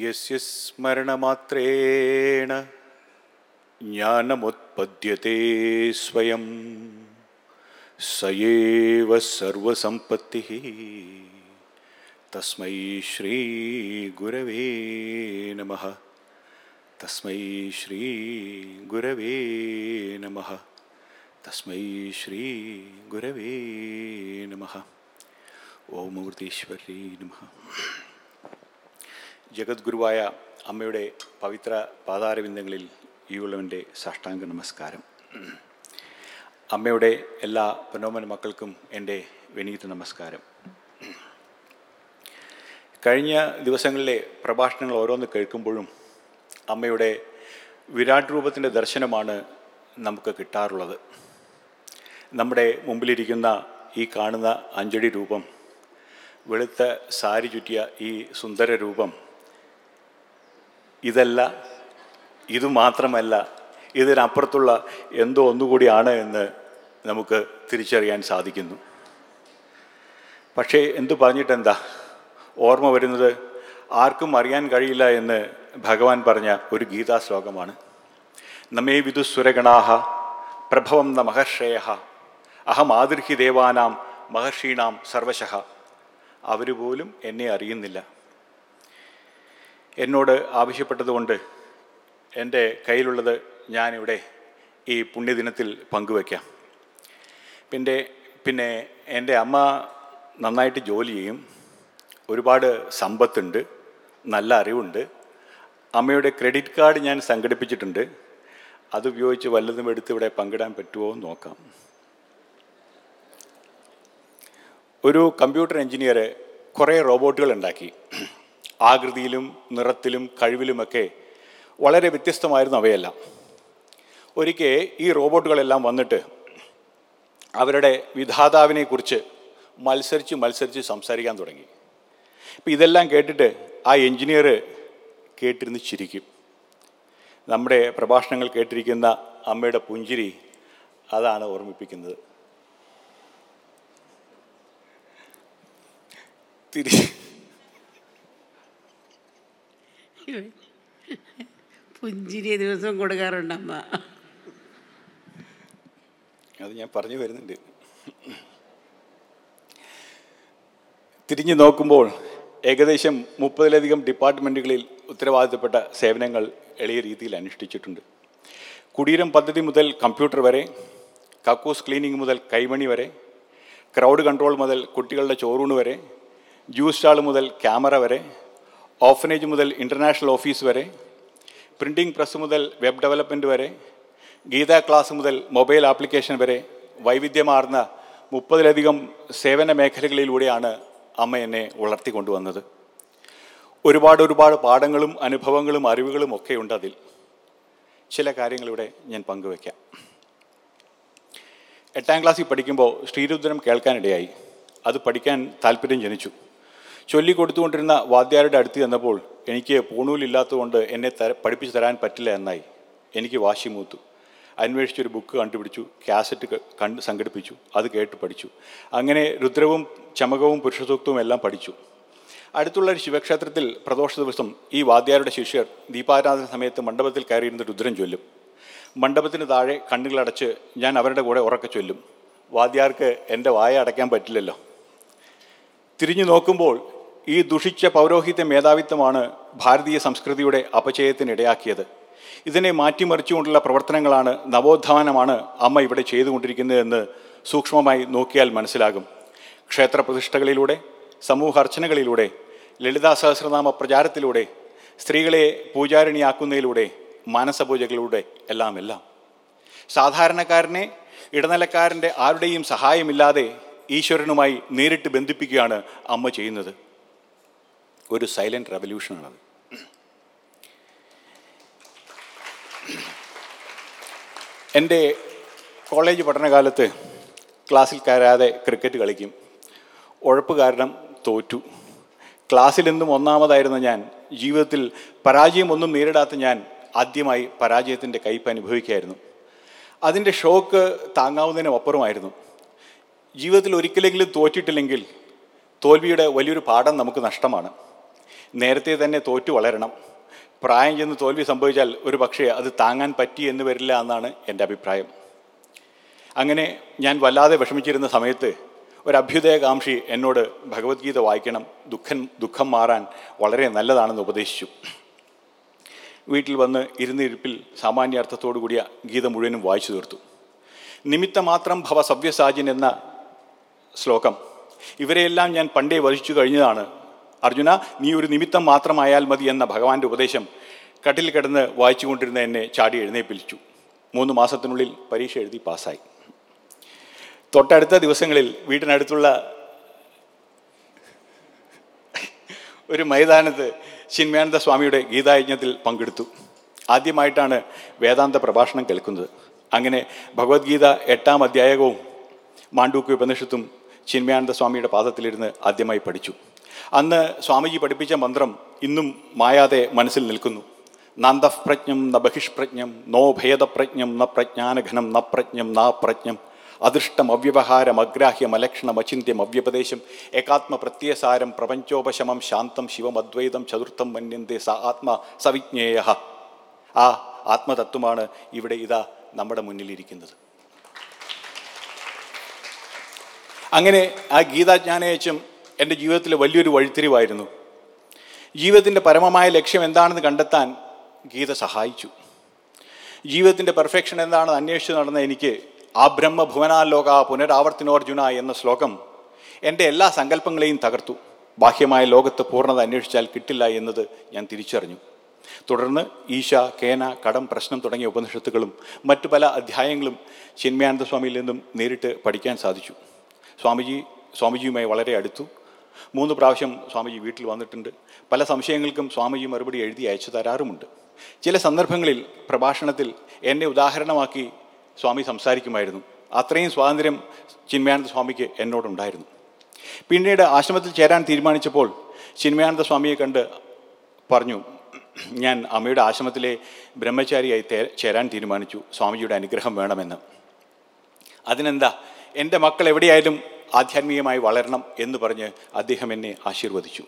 यस्य स्मरणमात्रेण ज्ञानमुत्पद्यते स्वयं। स एव सर्वसम्पत्तिः। तस्मै श्रीगुरवे नमः। तस्मै श्रीगुरवे नमः। तस्मै श्रीगुरवे नमः। ॐ मूर्तीश्वरी नमः। ജഗദ്ഗുരുവായ അമ്മയുടെ പവിത്ര പാതാരവിന്ദങ്ങളിൽ ഈ ഉള്ളവന്റെ സാഷ്ടാംഗ നമസ്കാരം. അമ്മയുടെ എല്ലാ പൊന്നോമൻ മക്കൾക്കും എന്റെ വിനീത നമസ്കാരം. കഴിഞ്ഞ ദിവസങ്ങളിലെ പ്രഭാഷണങ്ങൾ ഓരോന്ന് കേൾക്കുമ്പോഴും അമ്മയുടെ വിരാട് രൂപത്തിന്റെ ദർശനമാണ് നമുക്ക് കിട്ടാറുള്ളത്. നമ്മുടെ മുമ്പിലിരിക്കുന്ന ഈ കാണുന്ന അഞ്ചടി രൂപം വെളുത്ത സാരി ചുറ്റിയ ഈ സുന്ദര രൂപം ഇതല്ല ഇത് മാത്രമല്ല ഇതിനപ്പുറത്തുള്ള എന്തോ ഒന്നുകൂടിയാണ് എന്ന് നമുക്ക് തിരിച്ചറിയാൻ സാധിക്കുന്നു. പക്ഷേ എന്തു പറഞ്ഞിട്ടെന്താ? ഓർമ്മ വരുന്നത് ആർക്കും അറിയാൻ കഴിയില്ല എന്ന് ഭഗവാൻ പറഞ്ഞ ഒരു ഗീതാ ശ്ലോകമാണ് നമേ വിദുസ്വരഗണാഹ പ്രഭവം ന മഹർഷയ അഹം ആദിർഹി ദേവാനാം മഹർഷീണാം സർവശഃ അവർ പോലും എന്നെ അറിയുന്നില്ല. എന്നോട് ആവശ്യപ്പെട്ടതുകൊണ്ട് എന്റെ കയ്യിലുള്ളത് ഞാനിവിടെ ഈ പുണ്യദിനത്തിൽ പങ്കുവയ്ക്കാം. പിന്നെ പിന്നെ എന്റെ അമ്മ നന്നായിട്ട് ജോലി ചെയ്യും. ഒരുപാട് സമ്പത്തുണ്ട്. നല്ല അറിവുണ്ട്. അമ്മയുടെ ക്രെഡിറ്റ് കാർഡ് ഞാൻ സംഘടിപ്പിച്ചിട്ടുണ്ട്. അത് ഉപയോഗിച്ച് വല്ലതും എടുത്ത് ഇവിടെ പങ്കിടാൻ പറ്റുമോ എന്ന് നോക്കാം. ഒരു കമ്പ്യൂട്ടർ എഞ്ചിനീയർ കുറേ റോബോട്ടുകൾ ഉണ്ടാക്കി. ആകൃതിയിലും നിറത്തിലും കഴിവിലുമൊക്കെ വളരെ വ്യത്യസ്തമായിരുന്നു അവയെല്ലാം. ഒരിക്കൽ ഈ റോബോട്ടുകളെല്ലാം വന്നിട്ട് അവരുടെ വിധാതാവിനെക്കുറിച്ച് മത്സരിച്ച് മത്സരിച്ച് സംസാരിക്കാൻ തുടങ്ങി. ഇപ്പം ഇതെല്ലാം കേട്ടിട്ട് ആ എഞ്ചിനീയർ കേട്ടിരുന്ന് ചിരിക്കും. നമ്മുടെ പ്രഭാഷണങ്ങൾ കേട്ടിരിക്കുന്ന അമ്മയുടെ പുഞ്ചിരി അതാണ് ഓർമ്മിപ്പിക്കുന്നത്. തിരി പുഞ്ചിരി ദിവസം കൊടുക്കാറുണ്ട് അമ്മ. അത് ഞാൻ പറഞ്ഞു വരുന്നുണ്ട്. തിരിഞ്ഞു നോക്കുമ്പോൾ ഏകദേശം മുപ്പതിലധികം ഡിപ്പാർട്ട്മെന്റുകളിൽ ഉത്തരവാദിത്തപ്പെട്ട സേവനങ്ങൾ എളിയ രീതിയിൽ അനുഷ്ഠിച്ചിട്ടുണ്ട്. കുടീരം പദ്ധതി മുതൽ കമ്പ്യൂട്ടർ വരെ കക്കൂസ് ക്ലീനിങ് മുതൽ കൈമണി വരെ ക്രൗഡ് കൺട്രോൾ മുതൽ കുട്ടികളുടെ ചോറൂണ് വരെ ജ്യൂസ് സ്റ്റാൾ മുതൽ ക്യാമറ വരെ ഓഫനേജ് മുതൽ ഇന്റർനാഷണൽ ഓഫീസ് വരെ പ്രിന്റിംഗ് പ്രസ് മുതൽ വെബ് ഡെവലപ്മെന്റ് വരെ ഗീത ക്ലാസ് മുതൽ മൊബൈൽ ആപ്ലിക്കേഷൻ വരെ വൈവിധ്യമാർന്ന മുപ്പതിലധികം സേവന മേഖലകളിലൂടെയാണ് അമ്മ എന്നെ വളർത്തിക്കൊണ്ടുവന്നത്. ഒരുപാട് ഒരുപാട് പാഠങ്ങളും അനുഭവങ്ങളും അറിവുകളും ഒക്കെ ഉണ്ട് അതിൽ. ചില കാര്യങ്ങളിവിടെ ഞാൻ പങ്കുവയ്ക്കാം. എട്ടാം ക്ലാസ്സിൽ പഠിക്കുമ്പോൾ ശ്രീരുദ്രം കേൾക്കാനിടയായി. അത് പഠിക്കാൻ താല്പര്യം ജനിച്ചു. ചൊല്ലിക്കൊടുത്തുകൊണ്ടിരുന്ന വാദ്യാരുടെ അടുത്ത് ചെന്നപ്പോൾ എനിക്ക് പൂണൂലില്ലാത്തതുകൊണ്ട് എന്നെ തര പഠിപ്പിച്ച് തരാൻ പറ്റില്ല എന്നായി. എനിക്ക് വാശി മൂത്തു. അന്വേഷിച്ചൊരു ബുക്ക് കണ്ടുപിടിച്ചു. കാസറ്റ് കണ്ട് സംഘടിപ്പിച്ചു. അത് കേട്ട് പഠിച്ചു. അങ്ങനെ രുദ്രവും ചമകവും പുരുഷസൂക്തവും എല്ലാം പഠിച്ചു. അടുത്തുള്ള ഒരു ശിവക്ഷേത്രത്തിൽ പ്രദോഷ ദിവസം ഈ വാദ്യാരുടെ ശിഷ്യർ ദീപാരാധന സമയത്ത് മണ്ഡപത്തിൽ കയറിയിരുന്ന് രുദ്രൻ ചൊല്ലും. മണ്ഡപത്തിന് താഴെ കണ്ണുകളടച്ച് ഞാൻ അവരുടെ കൂടെ ഉറക്കെ ചൊല്ലും. വാദ്യാർക്ക് എന്റെ വായ അടയ്ക്കാൻ പറ്റില്ലല്ലോ. തിരിഞ്ഞു നോക്കുമ്പോൾ ഈ ദുഷിച്ച പൗരോഹിത്യ മേധാവിത്വമാണ് ഭാരതീയ സംസ്കൃതിയുടെ അപചയത്തിനിടയാക്കിയത്. ഇതിനെ മാറ്റിമറിച്ചുകൊണ്ടുള്ള പ്രവർത്തനങ്ങളാണ് നവോത്ഥാനമാണ് അമ്മ ഇവിടെ ചെയ്തുകൊണ്ടിരിക്കുന്നതെന്ന് സൂക്ഷ്മമായി നോക്കിയാൽ മനസ്സിലാകും. ക്ഷേത്രപ്രതിഷ്ഠകളിലൂടെ പ്രതിഷ്ഠകളിലൂടെ സമൂഹ അർച്ചനകളിലൂടെ ലളിതാ സഹസ്രനാമ പ്രചാരത്തിലൂടെ സ്ത്രീകളെ പൂജാരിണിയാക്കുന്നതിലൂടെ മാനസപൂജകളിലൂടെ എല്ലാം എല്ലാം. സാധാരണക്കാരനെ ഇടനിലക്കാരന്റെ ആരുടെയും സഹായമില്ലാതെ ഈശ്വരനുമായി നേരിട്ട് ബന്ധിപ്പിക്കുകയാണ് അമ്മ ചെയ്യുന്നത്. ഒരു സൈലന്റ് റെവല്യൂഷനാണത്. എന്റെ കോളേജ് പഠനകാലത്ത് ക്ലാസ്സിൽ കയറാതെ ക്രിക്കറ്റ് കളിക്കും. ഉഴപ്പ് കാരണം തോറ്റു. ക്ലാസ്സിൽ നിന്നും ഒന്നാമതായിരുന്ന ഞാൻ ജീവിതത്തിൽ പരാജയമൊന്നും നേരിടാത്ത ഞാൻ ആദ്യമായി പരാജയത്തിന്റെ കയ്പ് അനുഭവിക്കുകയായിരുന്നു. അതിന്റെ ഷോക്ക് താങ്ങാവുന്നതിനും അപ്പുറമായിരുന്നു. ജീവിതത്തിൽ ഒരിക്കലെങ്കിലും തോറ്റിട്ടില്ലെങ്കിൽ തോൽവിയുടെ വലിയൊരു പാഠം നമുക്ക് നഷ്ടമാണ്. നേരത്തെ തന്നെ തോറ്റു വളരണം. പ്രായം ചെന്ന് തോൽവി സംഭവിച്ചാൽ ഒരു പക്ഷേ അത് താങ്ങാൻ പറ്റി എന്ന് വരില്ല എന്നാണ് എന്റെ അഭിപ്രായം. അങ്ങനെ ഞാൻ വല്ലാതെ വിഷമിച്ചിരുന്ന സമയത്ത് ഒരു അഭ്യുദയകാംക്ഷി എന്നോട് ഭഗവത്ഗീത വായിക്കണം ദുഃഖം ദുഃഖം മാറാൻ വളരെ നല്ലതാണെന്ന് ഉപദേശിച്ചു. വീട്ടിൽ വന്ന് ഇരുന്നിരിപ്പിൽ സാമാന്യാർത്ഥത്തോടു കൂടിയ ഗീത മുഴുവനും വായിച്ചു തീർത്തു. നിമിത്തമാത്രം ഭവ സവ്യസാജിൻ എന്ന ശ്ലോകം ഇവരെയെല്ലാം ഞാൻ പണ്ടേ വഹിച്ചു കഴിഞ്ഞതാണ് അർജുന നീ ഒരു നിമിത്തം മാത്രമായാൽ മതി എന്ന ഭഗവാന്റെ ഉപദേശം കട്ടിൽ കിടന്ന് വായിച്ചുകൊണ്ടിരുന്ന എന്നെ ചാടി എഴുന്നേൽപ്പിച്ചു. മൂന്ന് മാസത്തിനുള്ളിൽ പരീക്ഷ എഴുതി പാസ്സായി. തൊട്ടടുത്ത ദിവസങ്ങളിൽ വീട്ടിനടുത്തുള്ള ഒരു മൈതാനത്ത് ചിന്മയാനന്ദ സ്വാമിയുടെ ഗീതായജ്ഞത്തിൽ പങ്കെടുത്തു. ആദ്യമായിട്ടാണ് വേദാന്ത പ്രഭാഷണം കേൾക്കുന്നത്. അങ്ങനെ ഭഗവത്ഗീത എട്ടാം അധ്യായകവും മാണ്ഡൂക്യ ഉപനിഷത്തും ചിന്മയാനന്ദ സ്വാമിയുടെ പാദത്തിലിരുന്ന് ആദ്യമായി പഠിച്ചു. അന്ന് സ്വാമിജി പഠിപ്പിച്ച മന്ത്രം ഇന്നും മായാതെ മനസ്സിൽ നിൽക്കുന്നു. നന്ദപ്രജ്ഞം ന ബഹിഷ്പ്രജ്ഞം നോ ഭേദപ്രജ്ഞം ന പ്രജ്ഞാനഘനം ന പ്രജ്ഞം നാ പ്രജ്ഞം. അദൃഷ്ടം അവ്യവഹാരം അഗ്രാഹ്യം അലക്ഷണം അചിന്യം അവ്യപദേശം ഏകാത്മ പ്രത്യയസാരം പ്രപഞ്ചോപശമം ശാന്തം ശിവം അദ്വൈതം ചതുർത്ഥം മന്യന്തി സ ആത്മ സവിജ്ഞേയ. ആ ആത്മതത്വമാണ് ഇവിടെ ഇതാ നമ്മുടെ മുന്നിലിരിക്കുന്നത്. അങ്ങനെ ആ ഗീതാജ്ഞാനയച്ചും എന്റെ ജീവിതത്തിലെ വലിയൊരു വഴിത്തിരിവായിരുന്നു. ജീവിതത്തിന്റെ പരമമായ ലക്ഷ്യം എന്താണെന്ന് കണ്ടെത്താൻ ഗീത സഹായിച്ചു. ജീവിതത്തിന്റെ പെർഫെക്ഷൻ എന്താണെന്ന് അന്വേഷിച്ച് നടന്ന എനിക്ക് ആ ബ്രഹ്മ ഭുവനാലോക പുനരാവർത്തിനോർജുന എന്ന ശ്ലോകം എന്റെ എല്ലാ സങ്കല്പങ്ങളെയും തകർത്തു. ബാഹ്യമായ ലോകത്ത് പൂർണത അന്വേഷിച്ചാൽ കിട്ടില്ല എന്നത് ഞാൻ തിരിച്ചറിഞ്ഞു. തുടർന്ന് ഈശ കേന കടം പ്രശ്നം തുടങ്ങിയ ഉപനിഷത്തുകളും മറ്റു പല അധ്യായങ്ങളും ചിന്മയാനന്ദ സ്വാമിയിൽ നിന്നും നേരിട്ട് പഠിക്കാൻ സാധിച്ചു. സ്വാമിജി സ്വാമിജിയുമായി വളരെ അടുത്തു. മൂന്ന് പ്രാവശ്യം സ്വാമിജി വീട്ടിൽ വന്നിട്ടുണ്ട്. പല സംശയങ്ങൾക്കും സ്വാമിജി മറുപടി എഴുതി അയച്ചു തരാറുമുണ്ട്. ചില സന്ദർഭങ്ങളിൽ പ്രഭാഷണത്തിൽ എന്നെ ഉദാഹരണമാക്കി സ്വാമി സംസാരിക്കുമായിരുന്നു. അത്രയും സ്വാതന്ത്ര്യം ചിന്മയാനന്ദ സ്വാമിക്ക് എന്നോടുണ്ടായിരുന്നു. പിന്നീട് ആശ്രമത്തിൽ ചേരാൻ തീരുമാനിച്ചപ്പോൾ ചിന്മയാനന്ദ സ്വാമിയെ കണ്ട് പറഞ്ഞു ഞാൻ അമ്മയുടെ ആശ്രമത്തിലെ ബ്രഹ്മചാരിയായി ചേരാൻ തീരുമാനിച്ചു. സ്വാമിജിയുടെ അനുഗ്രഹം വേണമെന്ന്. അതിനെന്താ? എന്റെ മക്കൾ എവിടെയായാലും ആധ്യാത്മികമായി വളരണം എന്ന് പറഞ്ഞ് അദ്ദേഹം എന്നെ ആശീർവദിച്ചു.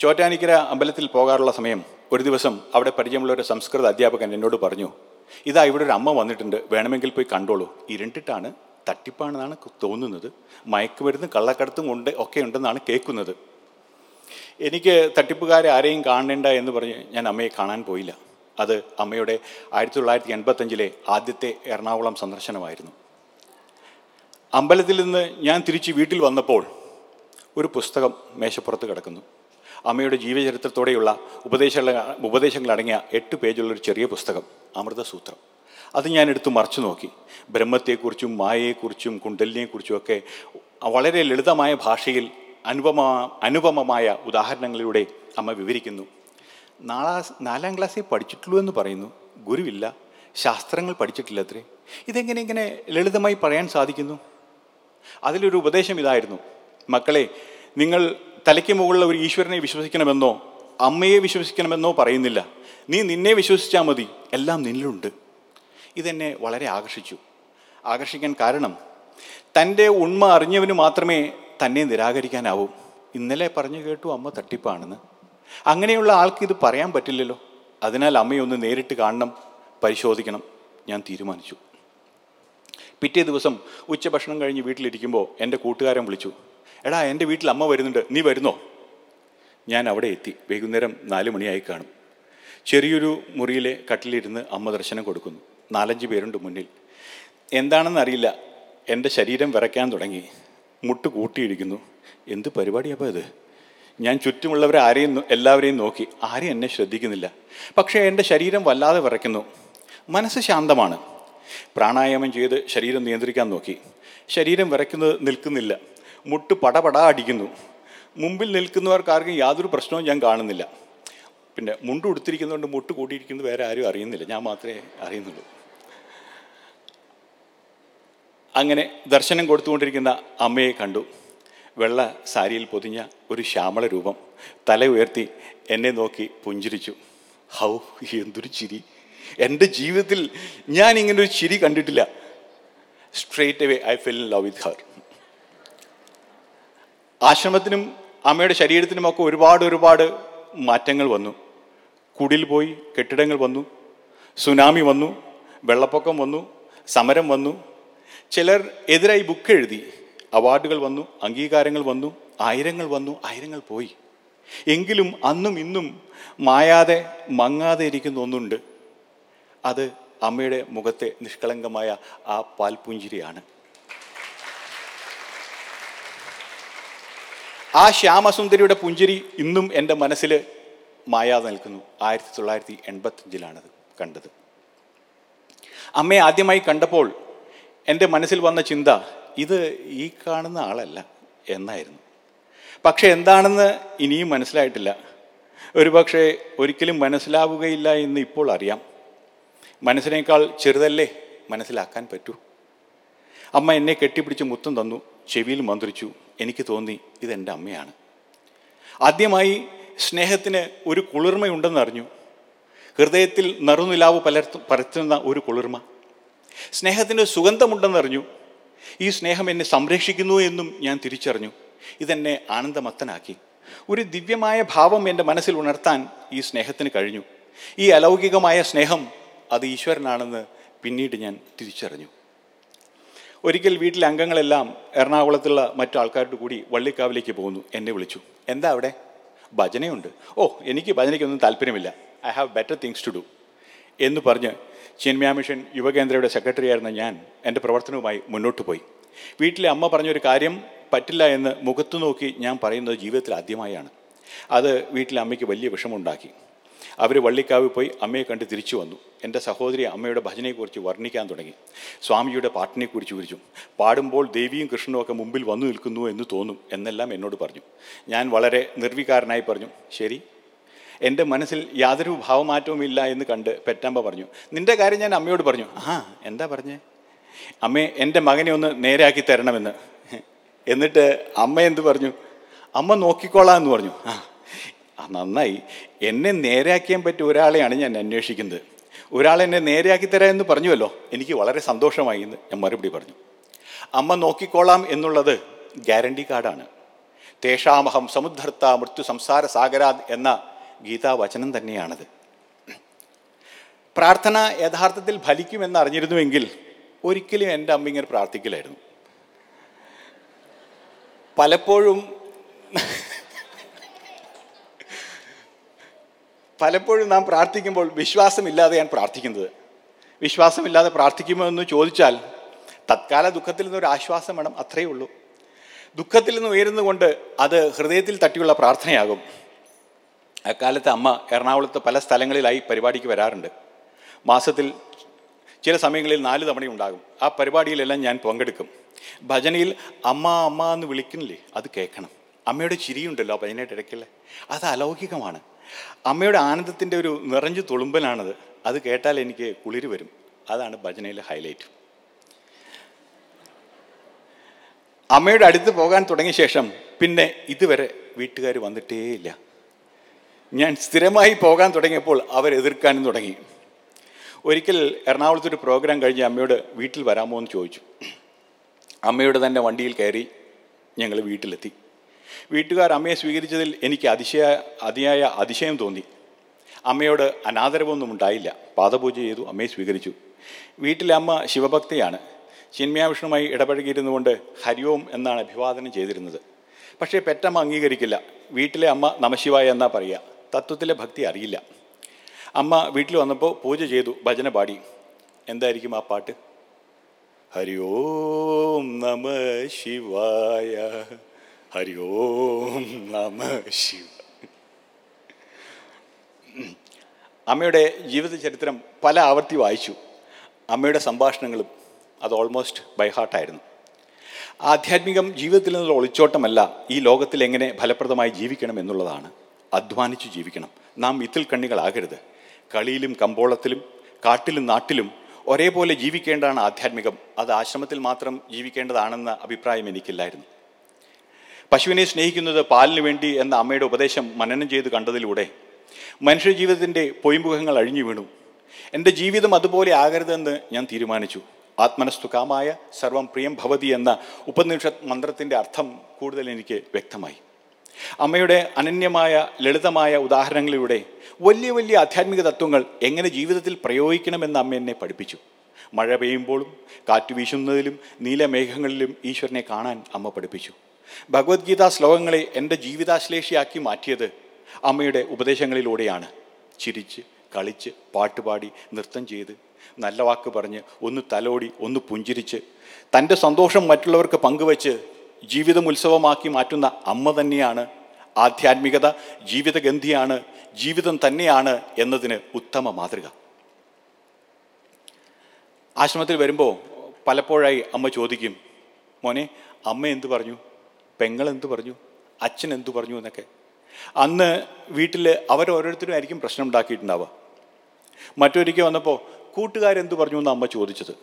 ചോറ്റാനിക്കര അമ്പലത്തിൽ പോകാറുള്ള സമയം ഒരു ദിവസം അവിടെ പരിചയമുള്ള ഒരു സംസ്കൃത അധ്യാപകൻ എന്നോട് പറഞ്ഞു ഇതാ ഇവിടെ ഒരു അമ്മ വന്നിട്ടുണ്ട് വേണമെങ്കിൽ പോയി കണ്ടോളൂ. ഇരുണ്ടിട്ടാണ് തട്ടിപ്പാണെന്നാണ് തോന്നുന്നത്. മയക്കുമരുന്ന് കള്ളക്കടത്തും ഉണ്ട് ഒക്കെ ഉണ്ടെന്നാണ് കേൾക്കുന്നത്. എനിക്ക് തട്ടിപ്പുകാരെ ആരെയും കാണേണ്ട എന്ന് പറഞ്ഞ് ഞാൻ അമ്മയെ കാണാൻ പോയില്ല. അത് അമ്മയുടെ ആയിരത്തി തൊള്ളായിരത്തി എൺപത്തഞ്ചിലെ ആദ്യത്തെ എറണാകുളം സന്ദർശനമായിരുന്നു. അമ്പലത്തിൽ നിന്ന് ഞാൻ തിരിച്ച് വീട്ടിൽ വന്നപ്പോൾ ഒരു പുസ്തകം മേശപ്പുറത്ത് കിടക്കുന്നു. അമ്മയുടെ ജീവചരിത്രത്തോടെയുള്ള ഉപദേശങ്ങൾ ഉപദേശങ്ങളടങ്ങിയ എട്ട് പേജുള്ള ഒരു ചെറിയ പുസ്തകം അമൃതസൂത്രം. അത് ഞാൻ എടുത്ത് മറച്ചു നോക്കി. ബ്രഹ്മത്തെക്കുറിച്ചും മായയെക്കുറിച്ചും കുണ്ടലിനെക്കുറിച്ചും ഒക്കെ വളരെ ലളിതമായ ഭാഷയിൽ അനുപമ അനുപമമായ ഉദാഹരണങ്ങളിലൂടെ അമ്മ വിവരിക്കുന്നു. നാലാ നാലാം ക്ലാസ്സിൽ പഠിച്ചിട്ടുള്ളൂ എന്ന് പറയുന്നു. ഗുരുവില്ല. ശാസ്ത്രങ്ങൾ പഠിച്ചിട്ടില്ല അത്രേ. ഇതെങ്ങനെ ഇങ്ങനെ ലളിതമായി പറയാൻ സാധിക്കുന്നു? അതിലൊരു ഉപദേശം ഇതായിരുന്നു. മക്കളെ നിങ്ങൾ തലയ്ക്ക് മുകളിൽ ഒരു ഈശ്വരനെ വിശ്വസിക്കണമെന്നോ അമ്മയെ വിശ്വസിക്കണമെന്നോ പറയുന്നില്ല. നീ നിന്നെ വിശ്വസിച്ചാൽ മതി. എല്ലാം നിന്നിലുണ്ട്. ഇതെന്നെ വളരെ ആകർഷിച്ചു. ആകർഷിക്കാൻ കാരണം തന്റെ ഉണ്മ അറിഞ്ഞവന് മാത്രമേ തന്നെ നിരാകരിക്കാനാവൂ. ഇന്നലെ പറഞ്ഞു കേട്ടു അമ്മ തട്ടിപ്പാണെന്ന്. അങ്ങനെയുള്ള ആൾക്ക് ഇത് പറയാൻ പറ്റില്ലല്ലോ. അതിനാൽ അമ്മയൊന്ന് നേരിട്ട് കാണണം പരിശോധിക്കണം. ഞാൻ തീരുമാനിച്ചു. പിറ്റേ ദിവസം ഉച്ചഭക്ഷണം കഴിഞ്ഞ് വീട്ടിലിരിക്കുമ്പോൾ എന്റെ കൂട്ടുകാരൻ വിളിച്ചു എടാ എന്റെ വീട്ടിൽ അമ്മ വരുന്നുണ്ട് നീ വരുന്നോ? ഞാൻ അവിടെ എത്തി വൈകുന്നേരം നാല് മണിയായി കാണും. ചെറിയൊരു മുറിയിലെ കട്ടിലിരുന്ന് അമ്മ ദർശനം കൊടുക്കുന്നു. നാലഞ്ച് പേരുണ്ട് മുന്നിൽ. എന്താണെന്ന് അറിയില്ല എന്റെ ശരീരം വിറയ്ക്കാൻ തുടങ്ങി. മുട്ട് കൂട്ടിയിരിക്കുന്നു. എന്ത് പരിപാടിയപ്പോൾ ഇത്? ഞാൻ ചുറ്റുമുള്ളവരെ ആരെയും എല്ലാവരെയും നോക്കി. ആരെയും എന്നെ ശ്രദ്ധിക്കുന്നില്ല. പക്ഷേ എന്റെ ശരീരം വല്ലാതെ വിറയ്ക്കുന്നു. മനസ്സ് ശാന്തമാണ്. പ്രാണായാമം ചെയ്ത് ശരീരം നിയന്ത്രിക്കാൻ നോക്കി. ശരീരം വിറയ്ക്കുന്നത് നിൽക്കുന്നില്ല. മുട്ട് പടപടാ അടിക്കുന്നു. മുമ്പിൽ നിൽക്കുന്നവർക്ക് ആർക്കും യാതൊരു പ്രശ്നവും ഞാൻ കാണുന്നില്ല. പിന്നെ മുണ്ട് ഉടുത്തിരിക്കുന്നതുകൊണ്ട് മുട്ട് കൂട്ടിയിരിക്കുന്നത് വേറെ ആരും അറിയുന്നില്ല. ഞാൻ മാത്രമേ അറിയുന്നുള്ളൂ. അങ്ങനെ ദർശനം കൊടുത്തുകൊണ്ടിരിക്കുന്ന അമ്മയെ കണ്ടു. വെള്ള സാരിയിൽ പൊതിഞ്ഞ ഒരു ശ്യാമള രൂപം തല ഉയർത്തി എന്നെ നോക്കി പുഞ്ചിരിച്ചു. ഹൗ എന്തൊരു ചിരി. എന്റെ ജീവിതത്തിൽ ഞാൻ ഇങ്ങനെ ഒരു ചിരി കണ്ടിട്ടില്ല. Straight away I fell in love with her ആശ്രമത്തിനും അമ്മയുടെ ശരീരത്തിനുമൊക്കെ ഒരുപാട് ഒരുപാട് മാറ്റങ്ങൾ വന്നു. കുടിൽ പോയി കെട്ടിടങ്ങൾ വന്നു. സുനാമി വന്നു. വെള്ളപ്പൊക്കം വന്നു. സമരം വന്നു. ചിലർ എതിരായി ബുക്ക് എഴുതി. അവാർഡുകൾ വന്നു. അംഗീകാരങ്ങൾ വന്നു. ആയിരങ്ങൾ വന്നു. ആയിരങ്ങൾ പോയി. എങ്കിലും അന്നും ഇന്നും മായാതെ മങ്ങാതെ ഇരിക്കുന്ന ഒന്നുണ്ട്. അത് അമ്മയുടെ മുഖത്തെ നിഷ്കളങ്കമായ ആ പാൽപുഞ്ചിരിയാണ്. ആ ശ്യാമസുന്ദരിയുടെ പുഞ്ചിരി ഇന്നും എന്റെ മനസ്സിൽ മായാതെ നിൽക്കുന്നു. ആയിരത്തി തൊള്ളായിരത്തി എൺപത്തഞ്ചിലാണത് കണ്ടത്. അമ്മയെ ആദ്യമായി കണ്ടപ്പോൾ എന്റെ മനസ്സിൽ വന്ന ചിന്ത ഇത് ഈ കാണുന്ന ആളല്ല എന്നായിരുന്നു. പക്ഷെ എന്താണെന്ന് ഇനിയും മനസ്സിലായിട്ടില്ല. ഒരുപക്ഷെ ഒരിക്കലും മനസ്സിലാവുകയില്ല എന്ന് ഇപ്പോൾ അറിയാം. മനസ്സിനേക്കാൾ ചെറുതല്ലേ മനസ്സിലാക്കാൻ പറ്റൂ. അമ്മ എന്നെ കെട്ടിപ്പിടിച്ച് മുത്തം തന്നു ചെവിയിൽ മന്ത്രിച്ചു എനിക്ക് തോന്നി ഇതെന്റെ അമ്മയാണ്. ആദ്യമായി സ്നേഹത്തിന് ഒരു കുളിർമയുണ്ടെന്ന് അറിഞ്ഞു. ഹൃദയത്തിൽ നറുനിലാവ് പലർത്തു പരത്തുന്ന ഒരു കുളിർമ. സ്നേഹത്തിന് സുഗന്ധമുണ്ടെന്നറിഞ്ഞു ഈ സ്നേഹം എന്നെ സംരക്ഷിക്കുന്നു എന്നും ഞാൻ തിരിച്ചറിഞ്ഞു. ഇതെന്നെ ആനന്ദമത്തനാക്കി. ഒരു ദിവ്യമായ ഭാവം എന്റെ മനസ്സിൽ ഉണർത്താൻ ഈ സ്നേഹത്തിന് കഴിഞ്ഞു. ഈ അലൗകികമായ സ്നേഹം അത് ഈശ്വരനാണെന്ന് പിന്നീട് ഞാൻ തിരിച്ചറിഞ്ഞു. ഒരിക്കൽ വീട്ടിലെ അംഗങ്ങളെല്ലാം എറണാകുളത്തുള്ള മറ്റു ആൾക്കാരോട് കൂടി വള്ളിക്കാവിലേക്ക് പോകുന്നു. എന്നെ വിളിച്ചു. എന്താ അവിടെ? ഭജനയുണ്ട്. ഓ എനിക്ക് ഭജനയ്ക്കൊന്നും താല്പര്യമില്ല. I have better things to do എന്ന് പറഞ്ഞ് ചിന്മയ മിഷൻ യുവകേന്ദ്രയുടെ സെക്രട്ടറി ആയിരുന്ന ഞാൻ എന്റെ പ്രവർത്തനവുമായി മുന്നോട്ട് പോയി. വീട്ടിലെ അമ്മ പറഞ്ഞൊരു കാര്യം പറ്റില്ല എന്ന് മുഖത്തു നോക്കി ഞാൻ പറയുന്നത് ജീവിതത്തിൽ ആദ്യമായാണ്. അത് വീട്ടിലെ അമ്മയ്ക്ക് വലിയ വിഷമമുണ്ടാക്കി. അവർ വള്ളിക്കാവ് പോയി അമ്മയെ കണ്ട് തിരിച്ചു വന്നു. എന്റെ സഹോദരി അമ്മയുടെ ഭജനയെക്കുറിച്ച് വർണിക്കാൻ തുടങ്ങി. സ്വാമിയുടെ പാട്ടിനെക്കുറിച്ച് വിരിച്ചു പാടുമ്പോൾ ദേവിയും കൃഷ്ണനും ഒക്കെ മുമ്പിൽ വന്നു നിൽക്കുന്നു എന്ന് തോന്നും എന്നെല്ലാം എന്നോട് പറഞ്ഞു. ഞാൻ വളരെ നിർവികാരനായി പറഞ്ഞു ശരി. എന്റെ മനസ്സിൽ യാതൊരു ഭാവമാറ്റവും ഇല്ല എന്ന് കണ്ട് പെറ്റമ്മ പറഞ്ഞു. നിന്റെ കാര്യം ഞാൻ അമ്മയോട് പറഞ്ഞു. ആ എന്താ പറഞ്ഞേ? അമ്മേ എന്റെ മകനെ ഒന്ന് നേരെയാക്കി തരണമെന്ന്. എന്നിട്ട് അമ്മ എന്ത് പറഞ്ഞു? അമ്മ നോക്കിക്കോളാം എന്ന് പറഞ്ഞു. ആ, നന്നായി. എന്നെ നേരെയാക്കിയാൻ പറ്റിയ ഒരാളെയാണ് ഞാൻ അന്വേഷിക്കുന്നത്. ഒരാളെന്നെ നേരെയാക്കി തരാം എന്ന് പറഞ്ഞുവല്ലോ? എനിക്ക് വളരെ സന്തോഷമായി എന്ന് ഞാൻ മറുപടി പറഞ്ഞു. അമ്മ നോക്കിക്കോളാം എന്നുള്ളത് ഗ്യാരണ്ടി കാർഡാണ്. തേഷാമഹം സമുദ്ധർത്ത മൃത്യു സംസാര സാഗരാത് എന്ന ഗീതാവചനം തന്നെയാണത്. പ്രാർത്ഥന യഥാർത്ഥത്തിൽ ഫലിക്കുമെന്ന് അറിഞ്ഞിരുന്നുവെങ്കിൽ ഒരിക്കലും എന്റെ അമ്മ ഇങ്ങനെ പ്രാർത്ഥിക്കില്ലായിരുന്നു. പലപ്പോഴും പലപ്പോഴും നാം പ്രാർത്ഥിക്കുമ്പോൾ വിശ്വാസമില്ലാതെയാണ് പ്രാർത്ഥിക്കുന്നത്. വിശ്വാസമില്ലാതെ പ്രാർത്ഥിക്കുമോ എന്ന് ചോദിച്ചാൽ തത്കാല ദുഃഖത്തിൽ നിന്നൊരു ആശ്വാസം വേണം അത്രയേ ഉള്ളൂ. ദുഃഖത്തിൽ നിന്ന് ഉയരുന്നുകൊണ്ട് അത് ഹൃദയത്തിൽ തട്ടിയുള്ള പ്രാർത്ഥനയാകും. അക്കാലത്ത് അമ്മ എറണാകുളത്ത് പല സ്ഥലങ്ങളിലായി പരിപാടിക്ക് വരാറുണ്ട്. മാസത്തിൽ ചില സമയങ്ങളിൽ നാല് തവണയുണ്ടാകും. ആ പരിപാടിയിലെല്ലാം ഞാൻ പങ്കെടുക്കും. ഭജനയിൽ അമ്മ അമ്മ എന്ന് വിളിക്കുന്നില്ലേ അത് കേൾക്കണം. അമ്മയുടെ ചിരിയുണ്ടല്ലോ ഭജനയുടെ ഇടയ്ക്കല്ലേ അത് അലൗകികമാണ്. അമ്മയുടെ ആനന്ദത്തിന്റെ ഒരു നിറഞ്ഞു തുളുമ്പലാണത്. അത് കേട്ടാൽ എനിക്ക് കുളിര് വരും. അതാണ് ഭജനയിലെ ഹൈലൈറ്റ് അമ്മയുടെ അടുത്ത് പോകാൻ തുടങ്ങിയ ശേഷം പിന്നെ ഇതുവരെ വീട്ടുകാർ വന്നിട്ടേയില്ല. ഞാൻ സ്ഥിരമായി പോകാൻ തുടങ്ങിയപ്പോൾ അവരെതിർക്കാനും തുടങ്ങി. ഒരിക്കൽ എറണാകുളത്തൊരു പ്രോഗ്രാം കഴിഞ്ഞ് അമ്മയോട് വീട്ടിൽ വരാമോ എന്ന് ചോദിച്ചു. അമ്മയോട് തന്നെ വണ്ടിയിൽ കയറി ഞങ്ങൾ വീട്ടിലെത്തി. വീട്ടുകാർ അമ്മയെ സ്വീകരിച്ചതിൽ എനിക്ക് അതിശയ അതിയായ അതിശയം തോന്നി. അമ്മയോട് അനാദരവൊന്നും ഉണ്ടായില്ല. പാദപൂജ ചെയ്തു അമ്മയെ സ്വീകരിച്ചു. വീട്ടിലെ അമ്മ ശിവഭക്തിയാണ്. ചിന്മയാവിഷ്ണുമായി ഇടപഴകിയിരുന്നു കൊണ്ട് ഹരിയോം എന്നാണ് അഭിവാദനം ചെയ്തിരുന്നത്. പക്ഷേ പെറ്റമ്മ അംഗീകരിക്കില്ല. വീട്ടിലെ അമ്മ നമശിവായ എന്നാ പറയുക. തത്വത്തിലെ ഭക്തി അറിയില്ല. അമ്മ വീട്ടിൽ വന്നപ്പോൾ പൂജ ചെയ്തു ഭജന പാടി. എന്തായിരിക്കും ആ പാട്ട്? ഹരിയോം നമ ശിവായ. ഹരി ഓം നമ ശിവ. അമ്മയുടെ ജീവിത ചരിത്രം പല ആവർത്തി വായിച്ചു. അമ്മയുടെ സംഭാഷണങ്ങളും അത് ഓൾമോസ്റ്റ് ബൈ ഹാർട്ടായിരുന്നു ആധ്യാത്മികം ജീവിതത്തിൽ നിന്നുള്ള ഒളിച്ചോട്ടമല്ല ഈ ലോകത്തിൽ എങ്ങനെ ഫലപ്രദമായി ജീവിക്കണം എന്നുള്ളതാണ്. അധ്വാനിച്ചു ജീവിക്കണം. നാം ഇത്തിൽ കണ്ണികളാകരുത്. കളിയിലും കമ്പോളത്തിലും കാട്ടിലും നാട്ടിലും ഒരേപോലെ ജീവിക്കേണ്ടതാണ് ആധ്യാത്മികം. അത് ആശ്രമത്തിൽ മാത്രം ജീവിക്കേണ്ടതാണെന്ന അഭിപ്രായം എനിക്കില്ലായിരുന്നു. പശുവിനെ സ്നേഹിക്കുന്നത് പാലിന് വേണ്ടി എന്ന അമ്മയുടെ ഉപദേശം മനനം ചെയ്ത് കണ്ടതിലൂടെ മനുഷ്യ ജീവിതത്തിന്റെ പൊയ്മുഖങ്ങൾ അഴിഞ്ഞു വീണു. എന്റെ ജീവിതം അതുപോലെ ആകരുതെന്ന് ഞാൻ തീരുമാനിച്ചു. ആത്മനസ്തുകാമായ സർവം പ്രിയം ഭവതി എന്ന ഉപനിഷ മന്ത്രത്തിന്റെ അർത്ഥം കൂടുതൽ എനിക്ക് വ്യക്തമായി. അമ്മയുടെ അനന്യമായ ലളിതമായ ഉദാഹരണങ്ങളിലൂടെ വലിയ വലിയ ആധ്യാത്മിക തത്വങ്ങൾ എങ്ങനെ ജീവിതത്തിൽ പ്രയോഗിക്കണമെന്ന് അമ്മ എന്നെ പഠിപ്പിച്ചു. മഴ പെയ്യുമ്പോഴും കാറ്റ് വീശുന്നതിലും നീലമേഘങ്ങളിലും ഈശ്വരനെ കാണാൻ അമ്മ പഠിപ്പിച്ചു. ഭഗവത്ഗീത ശ്ലോകങ്ങളെ എന്റെ ജീവിതാശ്ലേഷിയാക്കി മാറ്റിയത് അമ്മയുടെ ഉപദേശങ്ങളിലൂടെയാണ്. ചിരിച്ച് കളിച്ച് പാട്ടുപാടി നൃത്തം ചെയ്ത് നല്ല വാക്ക് പറഞ്ഞ് ഒന്ന് തലോടി ഒന്ന് പുഞ്ചിരിച്ച് തന്റെ സന്തോഷം മറ്റുള്ളവർക്ക് പങ്കുവച്ച് ജീവിതം ഉത്സവമാക്കി മാറ്റുന്ന അമ്മ തന്നെയാണ് ആധ്യാത്മികത ജീവിതഗന്ധിയാണ് ജീവിതം തന്നെയാണ് എന്നതിന് ഉത്തമ മാതൃക. ആശ്രമത്തിൽ വരുമ്പോൾ പലപ്പോഴായി അമ്മ ചോദിക്കും മോനെ അമ്മ എന്തു പറഞ്ഞു? പെങ്ങൾ എന്തു പറഞ്ഞു? അച്ഛൻ എന്തു പറഞ്ഞു എന്നൊക്കെ. അന്ന് വീട്ടിൽ അവരോരോരുത്തരും ആയിരിക്കും പ്രശ്നം ഉണ്ടാക്കിയിട്ടുണ്ടാവുക. മറ്റൊരിക്കൽ വന്നപ്പോൾ കൂട്ടുകാരെന്ത് പറഞ്ഞു എന്ന് അമ്മ ചോദിച്ചത്.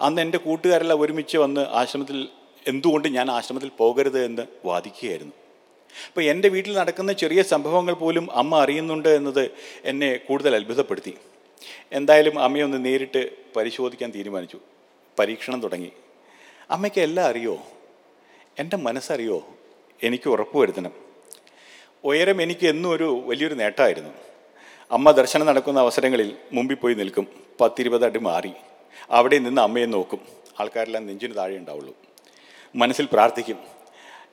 അന്ന് എന്റെ കൂട്ടുകാരെല്ലാം ഒരുമിച്ച് വന്ന് ആശ്രമത്തിൽ എന്തുകൊണ്ട് ഞാൻ ആശ്രമത്തിൽ പോകരുത് എന്ന് വാദിക്കുകയായിരുന്നു. അപ്പോൾ എന്റെ വീട്ടിൽ നടക്കുന്ന ചെറിയ സംഭവങ്ങൾ പോലും അമ്മ അറിയുന്നുണ്ട് എന്നത് എന്നെ കൂടുതൽ അത്ഭുതപ്പെടുത്തി. എന്തായാലും അമ്മയെ ഒന്ന് നേരിട്ട് പരിശോധിക്കാൻ തീരുമാനിച്ചു. പരീക്ഷണം തുടങ്ങി. അമ്മയ്ക്ക് എല്ലാം അറിയോ? എന്റെ മനസ്സറിയോ? എനിക്ക് ഉറപ്പ് വരുത്തണം. ഉയരം എനിക്ക് എന്നും ഒരു വലിയൊരു നേട്ടമായിരുന്നു. അമ്മ ദർശനം നടക്കുന്ന അവസരങ്ങളിൽ മുമ്പിൽ പോയി നിൽക്കും. പത്തിരുപത് അടി മാറി. അവിടെ നിന്ന് അമ്മയെ നോക്കും. ആൾക്കാരെല്ലാം നെഞ്ചിന് താഴെ ഉണ്ടാവുള്ളൂ. മനസ്സിൽ പ്രാർത്ഥിക്കും.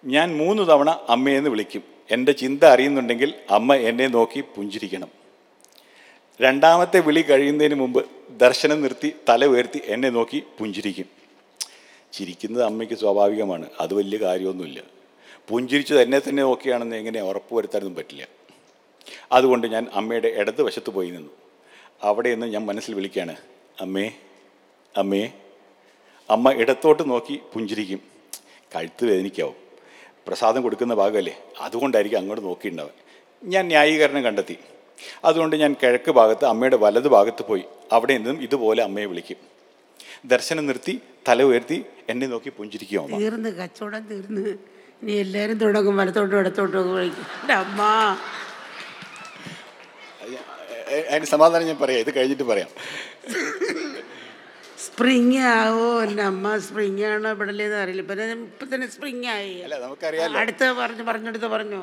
ഞാൻ മൂന്ന് തവണ അമ്മയെന്ന് വിളിക്കും. എന്റെ ചിന്ത അറിയുന്നുണ്ടെങ്കിൽ അമ്മ എന്നെ നോക്കി പുഞ്ചിരിക്കണം. രണ്ടാമത്തെ വിളി കഴിയുന്നതിന് മുമ്പ് ദർശനം നിർത്തി തല ഉയർത്തി എന്നെ നോക്കി പുഞ്ചിരിക്കും. ചിരിക്കുന്നത് അമ്മയ്ക്ക് സ്വാഭാവികമാണ്. അത് വലിയ കാര്യമൊന്നുമില്ല. പുഞ്ചിരിച്ച് തന്നെ തന്നെ നോക്കിയാണെന്ന് എങ്ങനെ ഉറപ്പ് ഉറപ്പുവരുത്താനൊന്നും പറ്റില്ല. അതുകൊണ്ട് ഞാൻ അമ്മയുടെ ഇടത് വശത്ത് പോയി നിന്നു. അവിടെ നിന്ന് ഞാൻ മനസ്സിൽ വിളിക്കുകയാണ് അമ്മേ അമ്മേ. അമ്മ ഇടത്തോട്ട് നോക്കി പുഞ്ചിരിക്കും. കഴുത്ത് വേദനിക്കാവും. പ്രസാദം കൊടുക്കുന്ന ഭാഗമല്ലേ? അതുകൊണ്ടായിരിക്കും അങ്ങോട്ട് നോക്കിയിട്ടുണ്ടാവുക ഞാൻ ന്യായീകരണം കണ്ടെത്തി. അതുകൊണ്ട് ഞാൻ കിഴക്ക് ഭാഗത്ത് അമ്മയുടെ വലത് ഭാഗത്ത് പോയി. അവിടെ നിന്നും ഇതുപോലെ അമ്മയെ വിളിക്കും. ദർശനം നിർത്തി തല ഉയർത്തി എന്നെ നോക്കി പുഞ്ചിരിക്കുകയോ തീർന്ന് കച്ചവടം തീർന്ന്. ഇനി എല്ലാവരും തുടങ്ങും വലത്തോട്ടും ഇടത്തോട്ടും അമ്മ. അതിന് സമാധാനം ഞാൻ പറയാം ഇത് കഴിഞ്ഞിട്ട് പറയാം. സ്പ്രിങ് ആവോ എന്റെ അമ്മ സ്പ്രിങ് ആണോ ഇവിടലേന്ന് അറിയില്ല. ഇപ്പം ഇപ്പം തന്നെ സ്പ്രിങ് ആയി. അല്ല നമുക്കറിയാലോ. അടുത്ത പറഞ്ഞു പറഞ്ഞെടുത്ത് പറഞ്ഞു?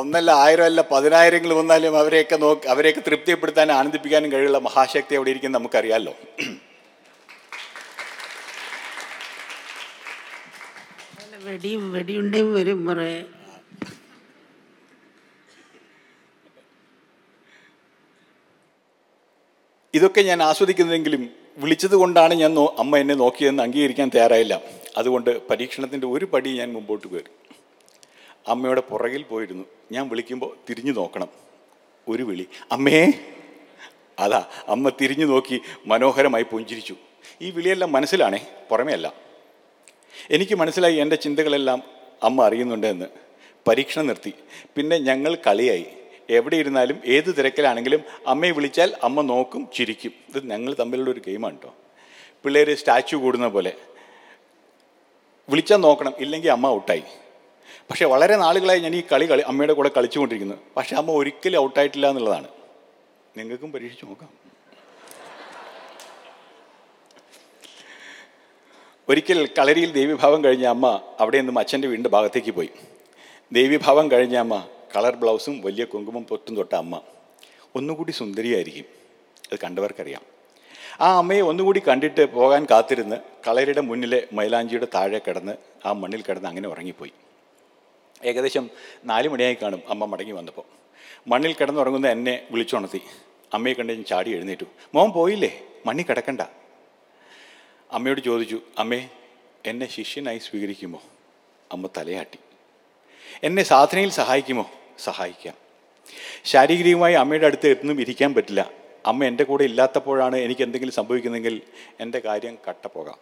ഒന്നല്ല ആയിരം അല്ല പതിനായിരങ്ങൾ വന്നാലും അവരെയൊക്കെ നോക്കി അവരെയൊക്കെ തൃപ്തിപ്പെടുത്താനും ആനന്ദിപ്പിക്കാനും കഴിയുള്ള മഹാശക്തി അവിടെ ഇരിക്കും നമുക്കറിയാലോ. വെടിയും വെടിയുണ്ടേയും വരും കുറേ ഇതൊക്കെ ഞാൻ ആസ്വദിക്കുന്നതെങ്കിലും വിളിച്ചത് കൊണ്ടാണ് ഞാൻ അമ്മ എന്നെ നോക്കിയതെന്ന് അംഗീകരിക്കാൻ തയ്യാറായില്ല. അതുകൊണ്ട് പരീക്ഷണത്തിന്റെ ഒരു പടി ഞാൻ മുമ്പോട്ട് കയറി. അമ്മയുടെ പുറകിൽ പോയിരുന്നു. ഞാൻ വിളിക്കുമ്പോൾ തിരിഞ്ഞു നോക്കണം. ഒരു വിളി. അമ്മേ! അതാ അമ്മ തിരിഞ്ഞു നോക്കി മനോഹരമായി പുഞ്ചിരിച്ചു. ഈ വിളിയെല്ലാം മനസ്സിലാണേ? പുറമേ അല്ല എനിക്ക് മനസ്സിലായി എന്റെ ചിന്തകളെല്ലാം അമ്മ അറിയുന്നുണ്ടെന്ന്. പരീക്ഷണം നിർത്തി. പിന്നെ ഞങ്ങൾ കളിയായി. എവിടെ ഇരുന്നാലും ഏത് തിരക്കിലാണെങ്കിലും അമ്മയെ വിളിച്ചാൽ അമ്മ നോക്കും ചിരിക്കും. ഇത് ഞങ്ങൾ തമ്മിലുള്ള ഒരു ഗെയിമാണ് കേട്ടോ പിള്ളേർ സ്റ്റാച്ചു കൂടുന്ന പോലെ. വിളിച്ചാൽ നോക്കണം ഇല്ലെങ്കിൽ അമ്മ ഔട്ടായി. പക്ഷേ വളരെ നാളുകളായി ഞാൻ ഈ കളി കളി അമ്മയുടെ കൂടെ കളിച്ചുകൊണ്ടിരിക്കുന്നു. പക്ഷേ അമ്മ ഒരിക്കലും ഔട്ടായിട്ടില്ല എന്നുള്ളതാണ്. നിങ്ങൾക്കും പരീക്ഷിച്ച് നോക്കാം. ഒരിക്കൽ കളരിയിൽ ദേവീഭാവം കഴിഞ്ഞ അമ്മ അവിടെ നിന്നും അച്ഛന്റെ വീടിന്റെ ഭാഗത്തേക്ക് പോയി. ദേവീഭാവം കഴിഞ്ഞ അമ്മ കളർ ബ്ലൗസും വലിയ കുങ്കുമം പൊട്ടും തൊട്ട അമ്മ ഒന്നുകൂടി സുന്ദരിയായിരിക്കും. അത് കണ്ടവർക്കറിയാം. ആ അമ്മയെ ഒന്നുകൂടി കണ്ടിട്ട് പോകാൻ കാത്തിരുന്ന് കളരിയുടെ മുന്നിലെ മൈലാഞ്ചിയുടെ താഴെ കിടന്ന് ആ മണ്ണിൽ കിടന്ന് അങ്ങനെ ഉറങ്ങിപ്പോയി. ഏകദേശം നാല് മണിയായി കാണും അമ്മ മടങ്ങി വന്നപ്പോൾ. മണ്ണിൽ കിടന്നുറങ്ങുന്ന എന്നെ വിളിച്ചുണർത്തി. അമ്മയെ കണ്ട് ഞാൻ ചാടി എഴുന്നേറ്റു. മോൻ പോയില്ലേ? മണ്ണി കിടക്കണ്ട. അമ്മയോട് ചോദിച്ചു അമ്മേ എന്നെ ശിഷ്യനായി സ്വീകരിക്കുമോ? അമ്മ തലയാട്ടി. എന്നെ സാധനയിൽ സഹായിക്കുമോ? സഹായിക്കാം. ശാരീരികമായി അമ്മയുടെ അടുത്ത് എന്നും ഇരിക്കാൻ പറ്റില്ല. അമ്മ എന്റെ കൂടെ ഇല്ലാത്തപ്പോഴാണ് എനിക്ക് എന്തെങ്കിലും സംഭവിക്കുന്നതെങ്കിൽ എന്റെ കാര്യം കട്ടപ്പോകാം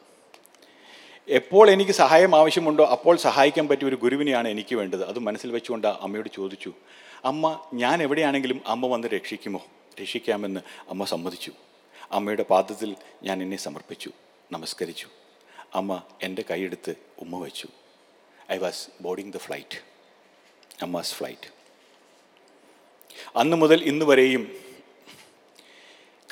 എപ്പോൾ എനിക്ക് സഹായം ആവശ്യമുണ്ടോ അപ്പോൾ സഹായിക്കാൻ പറ്റിയ ഒരു ഗുരുവിനെയാണ് എനിക്ക് വേണ്ടത്. അത് മനസ്സിൽ വെച്ചുകൊണ്ട് അമ്മയോട് ചോദിച്ചു. അമ്മ ഞാൻ എവിടെയാണെങ്കിലും അമ്മ വന്ന് രക്ഷിക്കുമോ? രക്ഷിക്കാമെന്ന് അമ്മ സമ്മതിച്ചു. അമ്മയുടെ പാദത്തിൽ ഞാൻ എന്നെ സമർപ്പിച്ചു. നമസ്കരിച്ചു. അമ്മ എന്റെ കൈയെടുത്ത് ഉമ്മ വെച്ചു. I was boarding the flight Amma's flight അന്ന് മുതൽ ഇന്ന് വരെയും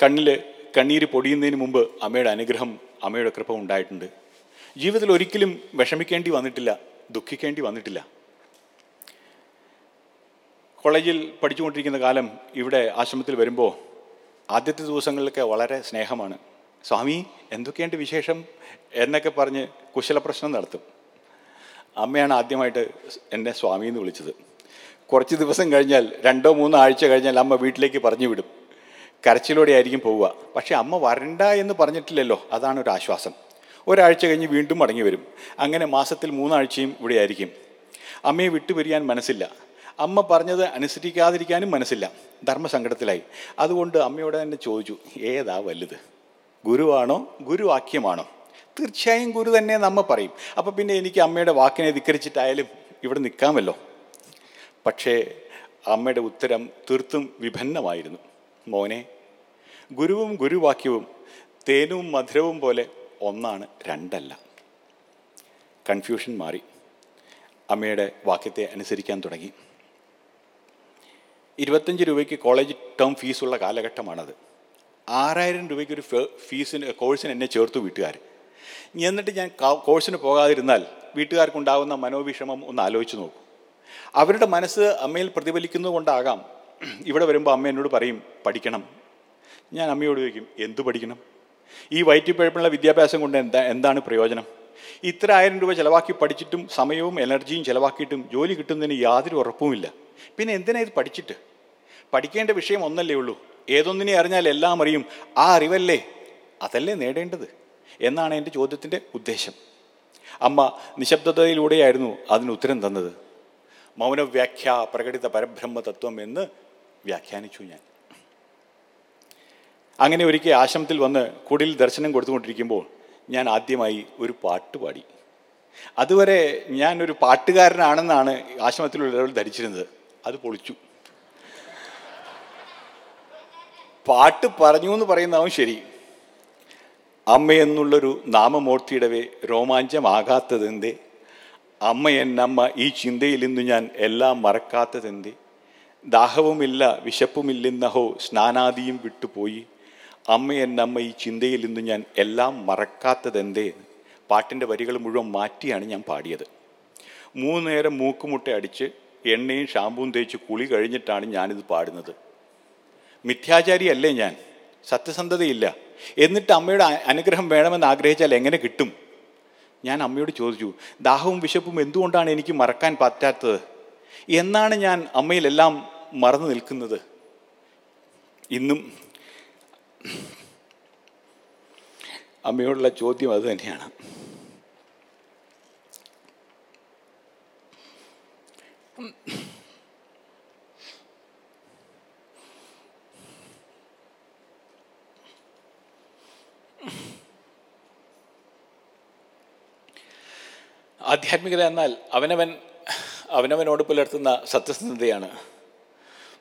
കണ്ണിൽ കണ്ണീര് പൊടിയുന്നതിന് മുമ്പ് അമ്മയുടെ അനുഗ്രഹം അമ്മയുടെ കൃപ ഉണ്ടായിട്ടുണ്ട്. ജീവിതത്തിൽ ഒരിക്കലും വിഷമിക്കേണ്ടി വന്നിട്ടില്ല ദുഃഖിക്കേണ്ടി വന്നിട്ടില്ല. കോളേജിൽ പഠിച്ചുകൊണ്ടിരിക്കുന്ന കാലം ഇവിടെ ആശ്രമത്തിൽ വരുമ്പോൾ ആദ്യത്തെ ദിവസങ്ങളിലൊക്കെ വളരെ സ്നേഹമാണ്. സ്വാമി എന്തൊക്കെയുണ്ട് വിശേഷം? എന്നൊക്കെ പറഞ്ഞ് കുശല പ്രശ്നം നടത്തും. അമ്മയാണ് ആദ്യമായിട്ട് എന്നെ സ്വാമി എന്ന് വിളിച്ചത്. കുറച്ച് ദിവസം കഴിഞ്ഞാൽ രണ്ടോ മൂന്നോ ആഴ്ച കഴിഞ്ഞാൽ അമ്മ വീട്ടിലേക്ക് പറഞ്ഞു വിടും. കരച്ചിലൂടെ ആയിരിക്കും പോവുക. പക്ഷേ അമ്മ വരണ്ട എന്ന് പറഞ്ഞിട്ടില്ലല്ലോ അതാണ് ഒരു ആശ്വാസം. ഒരാഴ്ച കഴിഞ്ഞ് വീണ്ടും മടങ്ങി വരും. അങ്ങനെ മാസത്തിൽ മൂന്നാഴ്ചയും ഇവിടെ ആയിരിക്കും. അമ്മയെ വിട്ടുപിരിയാൻ മനസ്സില്ല. അമ്മ പറഞ്ഞത് അനുസരിക്കാതിരിക്കാനും മനസ്സില്ല. ധർമ്മസങ്കടത്തിലായി. അതുകൊണ്ട് അമ്മയോട് തന്നെ ചോദിച്ചു ഏതാ വലുത്? ഗുരുവാണോ? ഗുരുവാക്യമാണോ? തീർച്ചയായും ഗുരു തന്നെ നമ്മ പറയും. അപ്പോൾ പിന്നെ എനിക്ക് അമ്മയുടെ വാക്കിനെ ധിക്കരിച്ചിട്ടായാലും ഇവിടെ നിൽക്കാമല്ലോ പക്ഷേ അമ്മയുടെ ഉത്തരം തീർത്തും വിഭിന്നമായിരുന്നു. മോനെ ഗുരുവും ഗുരുവാക്യവും തേനും മധുരവും പോലെ ഒന്നാണ് രണ്ടല്ല. കൺഫ്യൂഷൻ മാറി. അമ്മയുടെ വാക്യത്തെ അനുസരിക്കാൻ തുടങ്ങി. ഇരുപത്തഞ്ച് രൂപയ്ക്ക് കോളേജ് ടേം ഫീസുള്ള കാലഘട്ടമാണത്. ആറായിരം രൂപയ്ക്ക് ഒരു ഫീസിന് കോഴ്സിന് എന്നെ ചേർത്തു വീട്ടുകാർ എന്നിട്ട് ഞാൻ കോഴ്സിന് പോകാതിരുന്നാൽ വീട്ടുകാർക്കുണ്ടാകുന്ന മനോവിഷമം ഒന്ന് ആലോചിച്ച് നോക്കൂ. അവരുടെ മനസ്സ് അമ്മയിൽ പ്രതിഫലിക്കുന്നത് കൊണ്ടാകാം ഇവിടെ വരുമ്പോൾ അമ്മ എന്നോട് പറയും പഠിക്കണം. ഞാൻ അമ്മയോട് ചോദിക്കും എന്തു പഠിക്കണം? ഈ വയറ്റിപ്പഴപ്പുള്ള വിദ്യാഭ്യാസം കൊണ്ട് എന്താ എന്താണ് പ്രയോജനം? ഇത്ര ആയിരം രൂപ ചിലവാക്കി പഠിച്ചിട്ടും സമയവും എനർജിയും ചിലവാക്കിയിട്ടും ജോലി കിട്ടുന്നതിന് യാതൊരു ഉറപ്പുമില്ല. പിന്നെ എന്തിനാ ഇത് പഠിച്ചിട്ട്? പഠിക്കേണ്ട വിഷയം ഒന്നല്ലേ ഉള്ളൂ. ഏതൊന്നിനെ അറിഞ്ഞാൽ എല്ലാം അറിയും. ആ അറിവല്ലേ അതല്ലേ നേടേണ്ടത്? എന്നാണ് എന്റെ ചോദ്യത്തിന്റെ ഉദ്ദേശം. അമ്മ നിശബ്ദതയിലൂടെയായിരുന്നു അതിന് ഉത്തരം തന്നത്. മൗനവ്യാഖ്യ പ്രകടിത പരബ്രഹ്മ തത്വം എന്ന് വ്യാഖ്യാനിച്ചു ഞാൻ. അങ്ങനെ ഒരിക്കൽ ആശ്രമത്തിൽ വന്ന് കുടിൽ ദർശനം കൊടുത്തുകൊണ്ടിരിക്കുമ്പോൾ ഞാൻ ആദ്യമായി ഒരു പാട്ട് പാടി. അതുവരെ ഞാൻ ഒരു പാട്ടുകാരനാണെന്നാണ് ആശ്രമത്തിലുള്ളവർ ധരിച്ചിരുന്നത്. അത് പൊളിച്ചു. പാട്ട് പറഞ്ഞു എന്ന് പറയുന്നതാവും ശരി. അമ്മയെന്നുള്ളൊരു നാമമൂർത്തിയിടവേ രോമാഞ്ചമാകാത്തതെന്തേ? അമ്മ എന്നമ്മ ഈ ചിന്തയിൽ ഇന്ന് ഞാൻ എല്ലാം മറക്കാത്തതെന്തേ? ദാഹവുമില്ല വിശപ്പുമില്ലെന്നഹോ സ്നാനാദിയും വിട്ടുപോയി. അമ്മ എന്നമ്മ ഈ ചിന്തയിൽ ഇന്ന് ഞാൻ എല്ലാം മറക്കാത്തതെന്തേ? പാട്ടിന്റെ വരികൾ മുഴുവൻ മാറ്റിയാണ് ഞാൻ പാടിയത്. മൂന്ന് നേരം മൂക്കുമുട്ട അടിച്ച് എണ്ണയും ഷാമ്പുവും തേച്ച് കുളി കഴിഞ്ഞിട്ടാണ് ഞാനിത് പാടുന്നത്. മിഥ്യാചാരിയല്ലേ ഞാൻ? സത്യസന്ധതയില്ല. എന്നിട്ട് അമ്മയുടെ അനുഗ്രഹം വേണമെന്ന് ആഗ്രഹിച്ചാൽ എങ്ങനെ കിട്ടും? ഞാൻ അമ്മയോട് ചോദിച്ചു ദാഹവും വിശപ്പും എന്തുകൊണ്ടാണ് എനിക്ക് മറക്കാൻ പറ്റാത്തത്? എന്നാണ് ഞാൻ അമ്മയിലെല്ലാം മറന്നു നിൽക്കുന്നത്? ഇന്നും അമ്മയോടുള്ള ചോദ്യം അത് തന്നെയാണ്. ആധ്യാത്മികത എന്നാൽ അവനവൻ അവനവനോട് പുലർത്തുന്ന സത്യസന്ധതയാണ്.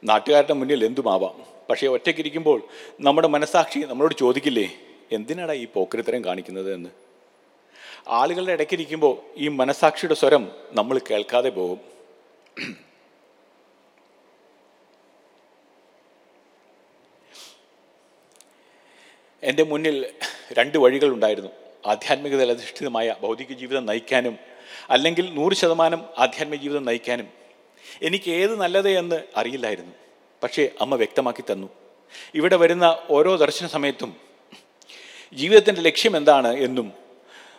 നാട്ടുകാരുടെ മുന്നിൽ എന്തുമാവാം? പക്ഷേ ഒറ്റയ്ക്കിരിക്കുമ്പോൾ നമ്മുടെ മനസ്സാക്ഷി നമ്മളോട് ചോദിക്കില്ലേ എന്തിനാടാ ഈ പോക്കരിത്തരം കാണിക്കുന്നത് എന്ന്? ആളുകളുടെ ഇടയ്ക്കിരിക്കുമ്പോൾ ഈ മനസ്സാക്ഷിയുടെ സ്വരം നമ്മൾ കേൾക്കാതെ പോകും. എന്റെ മുന്നിൽ രണ്ട് വഴികളുണ്ടായിരുന്നു. ആധ്യാത്മികതയിൽ അധിഷ്ഠിതമായ ഭൗതിക ജീവിതം നയിക്കാനും അല്ലെങ്കിൽ നൂറ് ശതമാനം ആധ്യാത്മിക ജീവിതം നയിക്കാനും എനിക്ക് ഏത് നല്ലത് എന്ന് അറിയില്ലായിരുന്നു. പക്ഷേ അമ്മ വ്യക്തമാക്കി തന്നു. ഇവിടെ വരുന്ന ഓരോ ദർശന സമയത്തും ജീവിതത്തിന്റെ ലക്ഷ്യം എന്താണ് എന്നും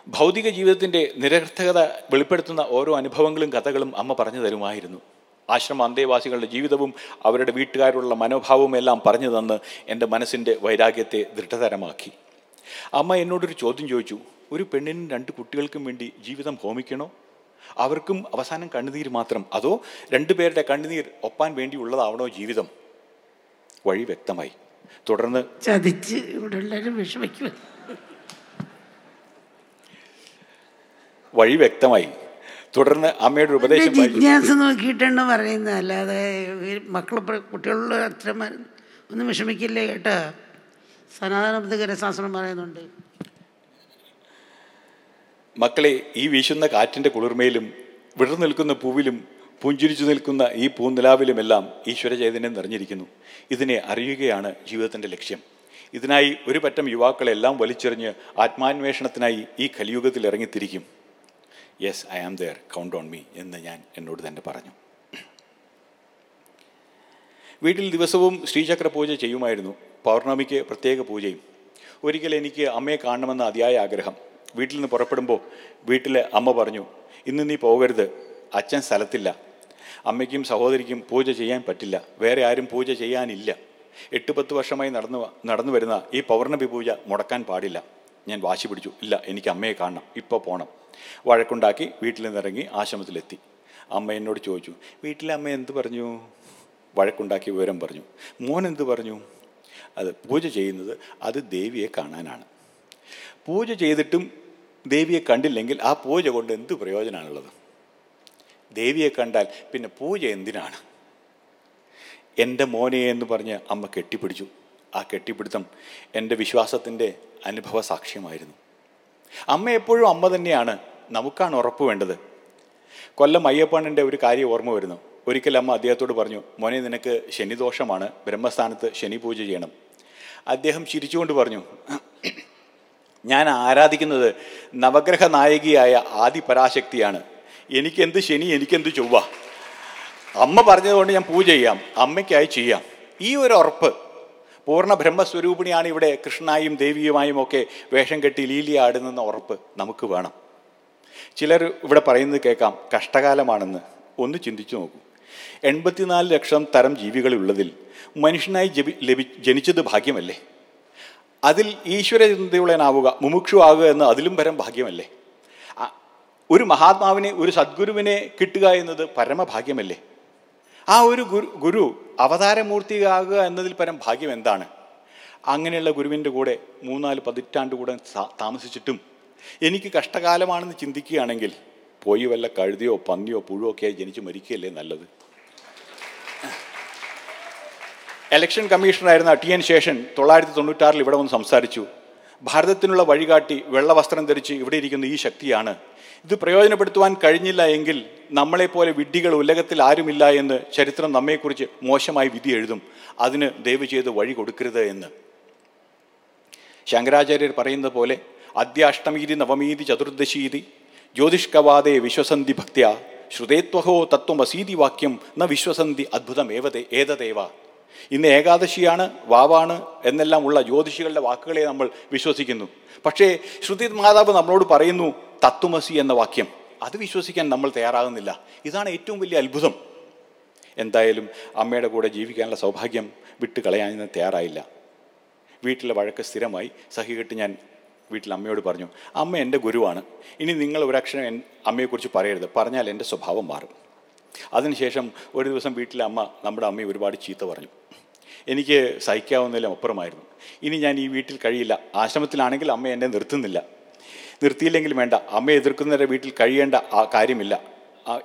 ഭൗതിക ജീവിതത്തിന്റെ നിരർത്ഥകത വെളിപ്പെടുത്തുന്ന ഓരോ അനുഭവങ്ങളും കഥകളും അമ്മ പറഞ്ഞു തരുമായിരുന്നു. ആശ്രമ അന്തേവാസികളുടെ ജീവിതവും അവരുടെ വീട്ടുകാരുള്ള മനോഭാവവും എല്ലാം പറഞ്ഞു തന്ന് എന്റെ മനസ്സിന്റെ വൈരാഗ്യത്തെ ദൃഢതരമാക്കി. അമ്മ എന്നോടൊരു ചോദ്യം ചോദിച്ചു. ഒരു പെണ്ണിനും രണ്ട് കുട്ടികൾക്കും വേണ്ടി ജീവിതം ഹോമിക്കണോ? അവർക്കും അവസാനം കണ്ണുനീർ മാത്രം. അതോ രണ്ടുപേരുടെ കണ്ണുനീർ ഒപ്പാൻ വേണ്ടി വേണ്ടിയുള്ളതാവണോ ജീവിതം? വഴി വ്യക്തമായി. തുടർന്ന് ചതിച്ച് വിഷമിക്കും വഴി വ്യക്തമായി. തുടർന്ന് അമ്മയുടെ ഉപദേശം. ജിജ്ഞാസ നോക്കിയിട്ടാണ് പറയുന്നത്. അല്ലാതെ മക്കൾ കുട്ടികളുള്ള അച്ഛന്മാർ ഒന്നും വിഷമിക്കില്ലേ കേട്ടോ? സനാതന രസാസനം പറയുന്നുണ്ട്. മക്കളെ ഈ വീശുന്ന കാറ്റിന്റെ കുളിർമയിലും വിടർന്നു നിൽക്കുന്ന പൂവിലും പുഞ്ചിരിച്ചു നിൽക്കുന്ന ഈ പൂനിലാവിലുമെല്ലാം ഈശ്വര ചൈതന്യം നിറഞ്ഞിരിക്കുന്നു. ഇതിനെ അറിയുകയാണ് ജീവിതത്തിന്റെ ലക്ഷ്യം. ഇതിനായി ഒരു പറ്റം യുവാക്കളെല്ലാം വലിച്ചെറിഞ്ഞ് ആത്മാന്വേഷണത്തിനായി ഈ കലിയുഗത്തിൽ ഇറങ്ങിത്തിരിക്കും. Yes I am there count on me എന്ന് ഞാൻ എന്നോട് തന്നെ പറഞ്ഞു. വീട്ടിൽ ദിവസവും ശ്രീചക്ര പൂജ ചെയ്യുമായിരുന്നു. പൗർണമിക്ക് പ്രത്യേക പൂജയും. ഒരിക്കൽ എനിക്ക് അമ്മയെ കാണണമെന്ന അതിയായ ആഗ്രഹം. വീട്ടിൽ നിന്ന് പുറപ്പെടുമ്പോൾ വീട്ടിലെ അമ്മ പറഞ്ഞു ഇന്ന് നീ പോകരുത് അച്ഛൻ സ്ഥലത്തില്ല. അമ്മയ്ക്കും സഹോദരിക്കും പൂജ ചെയ്യാൻ പറ്റില്ല വേറെ ആരും പൂജ ചെയ്യാനില്ല. എട്ട് പത്ത് വർഷമായി നടന്നു നടന്നു വരുന്ന ഈ പൗർണമി പൂജ മുടക്കാൻ പാടില്ല. ഞാൻ വാശി പിടിച്ചു ഇല്ല എനിക്ക് അമ്മയെ കാണണം ഇപ്പോൾ പോകണം വഴക്കുണ്ടാക്കി വീട്ടിൽ നിന്നിറങ്ങി ആശ്രമത്തിലെത്തി. അമ്മ എന്നോട് ചോദിച്ചു വീട്ടിലെ അമ്മ എന്ത് പറഞ്ഞു? വഴക്കുണ്ടാക്കി വിവരം പറഞ്ഞു മോൻ എന്ത് പറഞ്ഞു? അത് പൂജ ചെയ്യുന്നത് അത് ദേവിയെ കാണാനാണ്. പൂജ ചെയ്തിട്ടും ദേവിയെ കണ്ടില്ലെങ്കിൽ ആ പൂജ കൊണ്ട് എന്ത് പ്രയോജനമാണുള്ളത്? ദേവിയെ കണ്ടാൽ പിന്നെ പൂജ എന്തിനാണ്? എന്റെ മോനെ എന്ന് പറഞ്ഞ് അമ്മ കെട്ടിപ്പിടിച്ചു. ആ കെട്ടിപ്പിടുത്തം എന്റെ വിശ്വാസത്തിന്റെ അനുഭവ സാക്ഷ്യമായിരുന്നു. അമ്മ എപ്പോഴും അമ്മ തന്നെയാണ് നമുക്കാണ് ഉറപ്പ് വേണ്ടത്. കൊല്ലം അയ്യപ്പണ്ണന്റെ ഒരു കാര്യം ഓർമ്മ വരുന്നു. ഒരിക്കൽ അമ്മ അദ്ദേഹത്തോട് പറഞ്ഞു മോനെ നിനക്ക് ശനിദോഷമാണ്. ബ്രഹ്മസ്ഥാനത്ത് ശനി പൂജ ചെയ്യണം. അദ്ദേഹം ചിരിച്ചുകൊണ്ട് പറഞ്ഞു ഞാൻ ആരാധിക്കുന്നത് നവഗ്രഹ നായികയായ ആദി പരാശക്തിയാണ് എനിക്കെന്ത് ശനി എനിക്കെന്ത് ചൊവ്വ? അമ്മ പറഞ്ഞതുകൊണ്ട് ഞാൻ പൂജ ചെയ്യാം. അമ്മയ്ക്കായി ചെയ്യാം. ഈ ഒരു ഉറപ്പ് പൂർണ ബ്രഹ്മസ്വരൂപിണിയാണ് ഇവിടെ കൃഷ്ണനായും ദേവിയുമായും ഒക്കെ വേഷം കെട്ടി ലീലിയാടുന്നെന്ന ഉറപ്പ് നമുക്ക് വേണം. ചിലർ ഇവിടെ പറയുന്നത് കേൾക്കാം കഷ്ടകാലമാണെന്ന്. ഒന്ന് ചിന്തിച്ചു നോക്കൂ. എൺപത്തിനാല് ലക്ഷം തരം ജീവികളുള്ളതിൽ മനുഷ്യനായി ജപി ലഭി ജനിച്ചത് ഭാഗ്യമല്ലേ? അതിൽ ഈശ്വരചിന്തയുള്ളനാവുക മുമുക്ഷു ആവുക എന്ന് അതിലും പരം ഭാഗ്യമല്ലേ? ഒരു മഹാത്മാവിനെ ഒരു സദ്ഗുരുവിനെ കിട്ടുക എന്നത് പരമഭാഗ്യമല്ലേ ആ ഒരു ഗുരു ഗുരു അവതാരമൂർത്തിയാകുക എന്നതിൽ പരം ഭാഗ്യം എന്താണ്? അങ്ങനെയുള്ള ഗുരുവിന്റെ കൂടെ മൂന്നാൽ പതിറ്റാണ്ട് കൂടെ താമസിച്ചിട്ടും എനിക്ക് കഷ്ടകാലമാണെന്ന് ചിന്തിക്കുകയാണെങ്കിൽ പോയി വല്ല കഴുതിയോ പന്നിയോ പുഴുവോ ഒക്കെ ജനിച്ച് മരിക്കുകയല്ലേ നല്ലത്? ഇലക്ഷൻ കമ്മീഷണറായിരുന്ന ടി എൻ ശേഷൻ തൊള്ളായിരത്തി തൊണ്ണൂറ്റാറിൽ ഇവിടെ വന്ന് സംസാരിച്ചു. ഭാരതത്തിനുള്ള വഴികാട്ടി വെള്ളവസ്ത്രം ധരിച്ച് ഇവിടെ ഇരിക്കുന്ന ഈ ശക്തിയാണ്. ഇത് പ്രയോജനപ്പെടുത്തുവാൻ കഴിഞ്ഞില്ല എങ്കിൽ നമ്മളെപ്പോലെ വിഡ്ഢികൾ ഉലകത്തിൽ ആരുമില്ല എന്ന് ചരിത്രം നമ്മെക്കുറിച്ച് മോശമായി വിധി എഴുതും. അതിന് ദയവ് ചെയ്ത് വഴി കൊടുക്കരുത് എന്ന്. ശങ്കരാചാര്യർ പറയുന്ന പോലെ അദ്യാഷ്ടമീതി നവമീതി ചതുർദശീതി ജ്യോതിഷ്കവാദേ വിശ്വസന്ധി ഭക്ത്യ ശ്രുതേത്വഹോ തത്വമസീതി വാക്യം ന വിശ്വസന്ധി അദ്ഭുതമേവതേ ഏതദേവ? ഇന്ന് ഏകാദശിയാണ് വാവാണ് എന്നെല്ലാം ഉള്ള ജ്യോതിഷികളുടെ വാക്കുകളെ നമ്മൾ വിശ്വസിക്കുന്നു. പക്ഷേ ശ്രുതി മാതാവ് നമ്മളോട് പറയുന്നു തത്വമസി എന്ന വാക്യം. അത് വിശ്വസിക്കാൻ നമ്മൾ തയ്യാറാകുന്നില്ല. ഇതാണ് ഏറ്റവും വലിയ അത്ഭുതം. എന്തായാലും അമ്മയുടെ കൂടെ ജീവിക്കാനുള്ള സൗഭാഗ്യം വിട്ട് കളയാൻ ഞാൻ തയ്യാറായില്ല. വീട്ടിലെ വഴക്ക് സ്ഥിരമായി. സഹികെട്ട് ഞാൻ വീട്ടിൽ അമ്മയോട് പറഞ്ഞു അമ്മ എന്റെ ഗുരുവാണ്. ഇനി നിങ്ങൾ ഒരക്ഷരം അമ്മയെക്കുറിച്ച് പറയരുത്. പറഞ്ഞാൽ എന്റെ സ്വഭാവം മാറും. അതിനുശേഷം ഒരു ദിവസം വീട്ടിലെ അമ്മ നമ്മുടെ അമ്മയെ ഒരുപാട് ചീത്ത പറഞ്ഞു. എനിക്ക് സഹിക്കാവുന്നതിലും അപ്പുറമായിരുന്നു. ഇനി ഞാൻ ഈ വീട്ടിൽ കഴിയില്ല. ആശ്രമത്തിലാണെങ്കിൽ അമ്മ എന്നെ നിർത്തുന്നില്ല. നിർത്തിയില്ലെങ്കിലും വേണ്ട. അമ്മ എതിർക്കുന്നവരുടെ വീട്ടിൽ കഴിയേണ്ട ആ കാര്യമില്ല.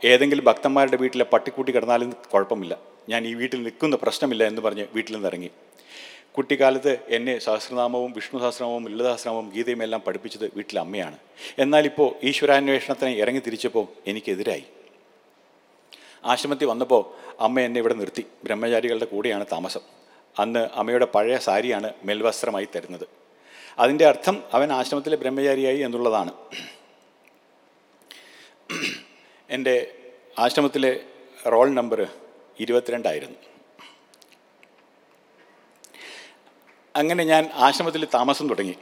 ഏതെങ്കിലും ഭക്തന്മാരുടെ വീട്ടിലെ പട്ടിക്കൂട്ടി കിടന്നാലും കുഴപ്പമില്ല. ഞാൻ ഈ വീട്ടിൽ നിൽക്കുന്ന പ്രശ്നമില്ല എന്ന് പറഞ്ഞ് വീട്ടിൽ നിന്ന് ഇറങ്ങി. കുട്ടിക്കാലത്ത് എന്നെ സഹസ്രനാമവും വിഷ്ണു സഹസ്രനാമവും ലളിതാസഹസ്രനാമവും ഗീതയും എല്ലാം പഠിപ്പിച്ചത് വീട്ടിലെ അമ്മയാണ്. എന്നാലിപ്പോൾ ഈശ്വരാന്വേഷണത്തിന് ഇറങ്ങി തിരിച്ചപ്പോൾ എനിക്കെതിരായി. ആശ്രമത്തിൽ വന്നപ്പോൾ അമ്മ എന്നെ ഇവിടെ നിർത്തി. ബ്രഹ്മചാരികളുടെ കൂടെയാണ് താമസം. അന്ന് അമ്മയുടെ പഴയ സാരിയാണ് മെൽവസ്ത്രമായി തരുന്നത്. അതിന്റെ അർത്ഥം അവൻ ആശ്രമത്തിലെ ബ്രഹ്മചാരിയായി എന്നുള്ളതാണ്. എന്റെ ആശ്രമത്തിലെ റോൾ നമ്പർ ഇരുപത്തിരണ്ടായിരുന്നു. അങ്ങനെ ഞാൻ ആശ്രമത്തിൽ താമസം തുടങ്ങി.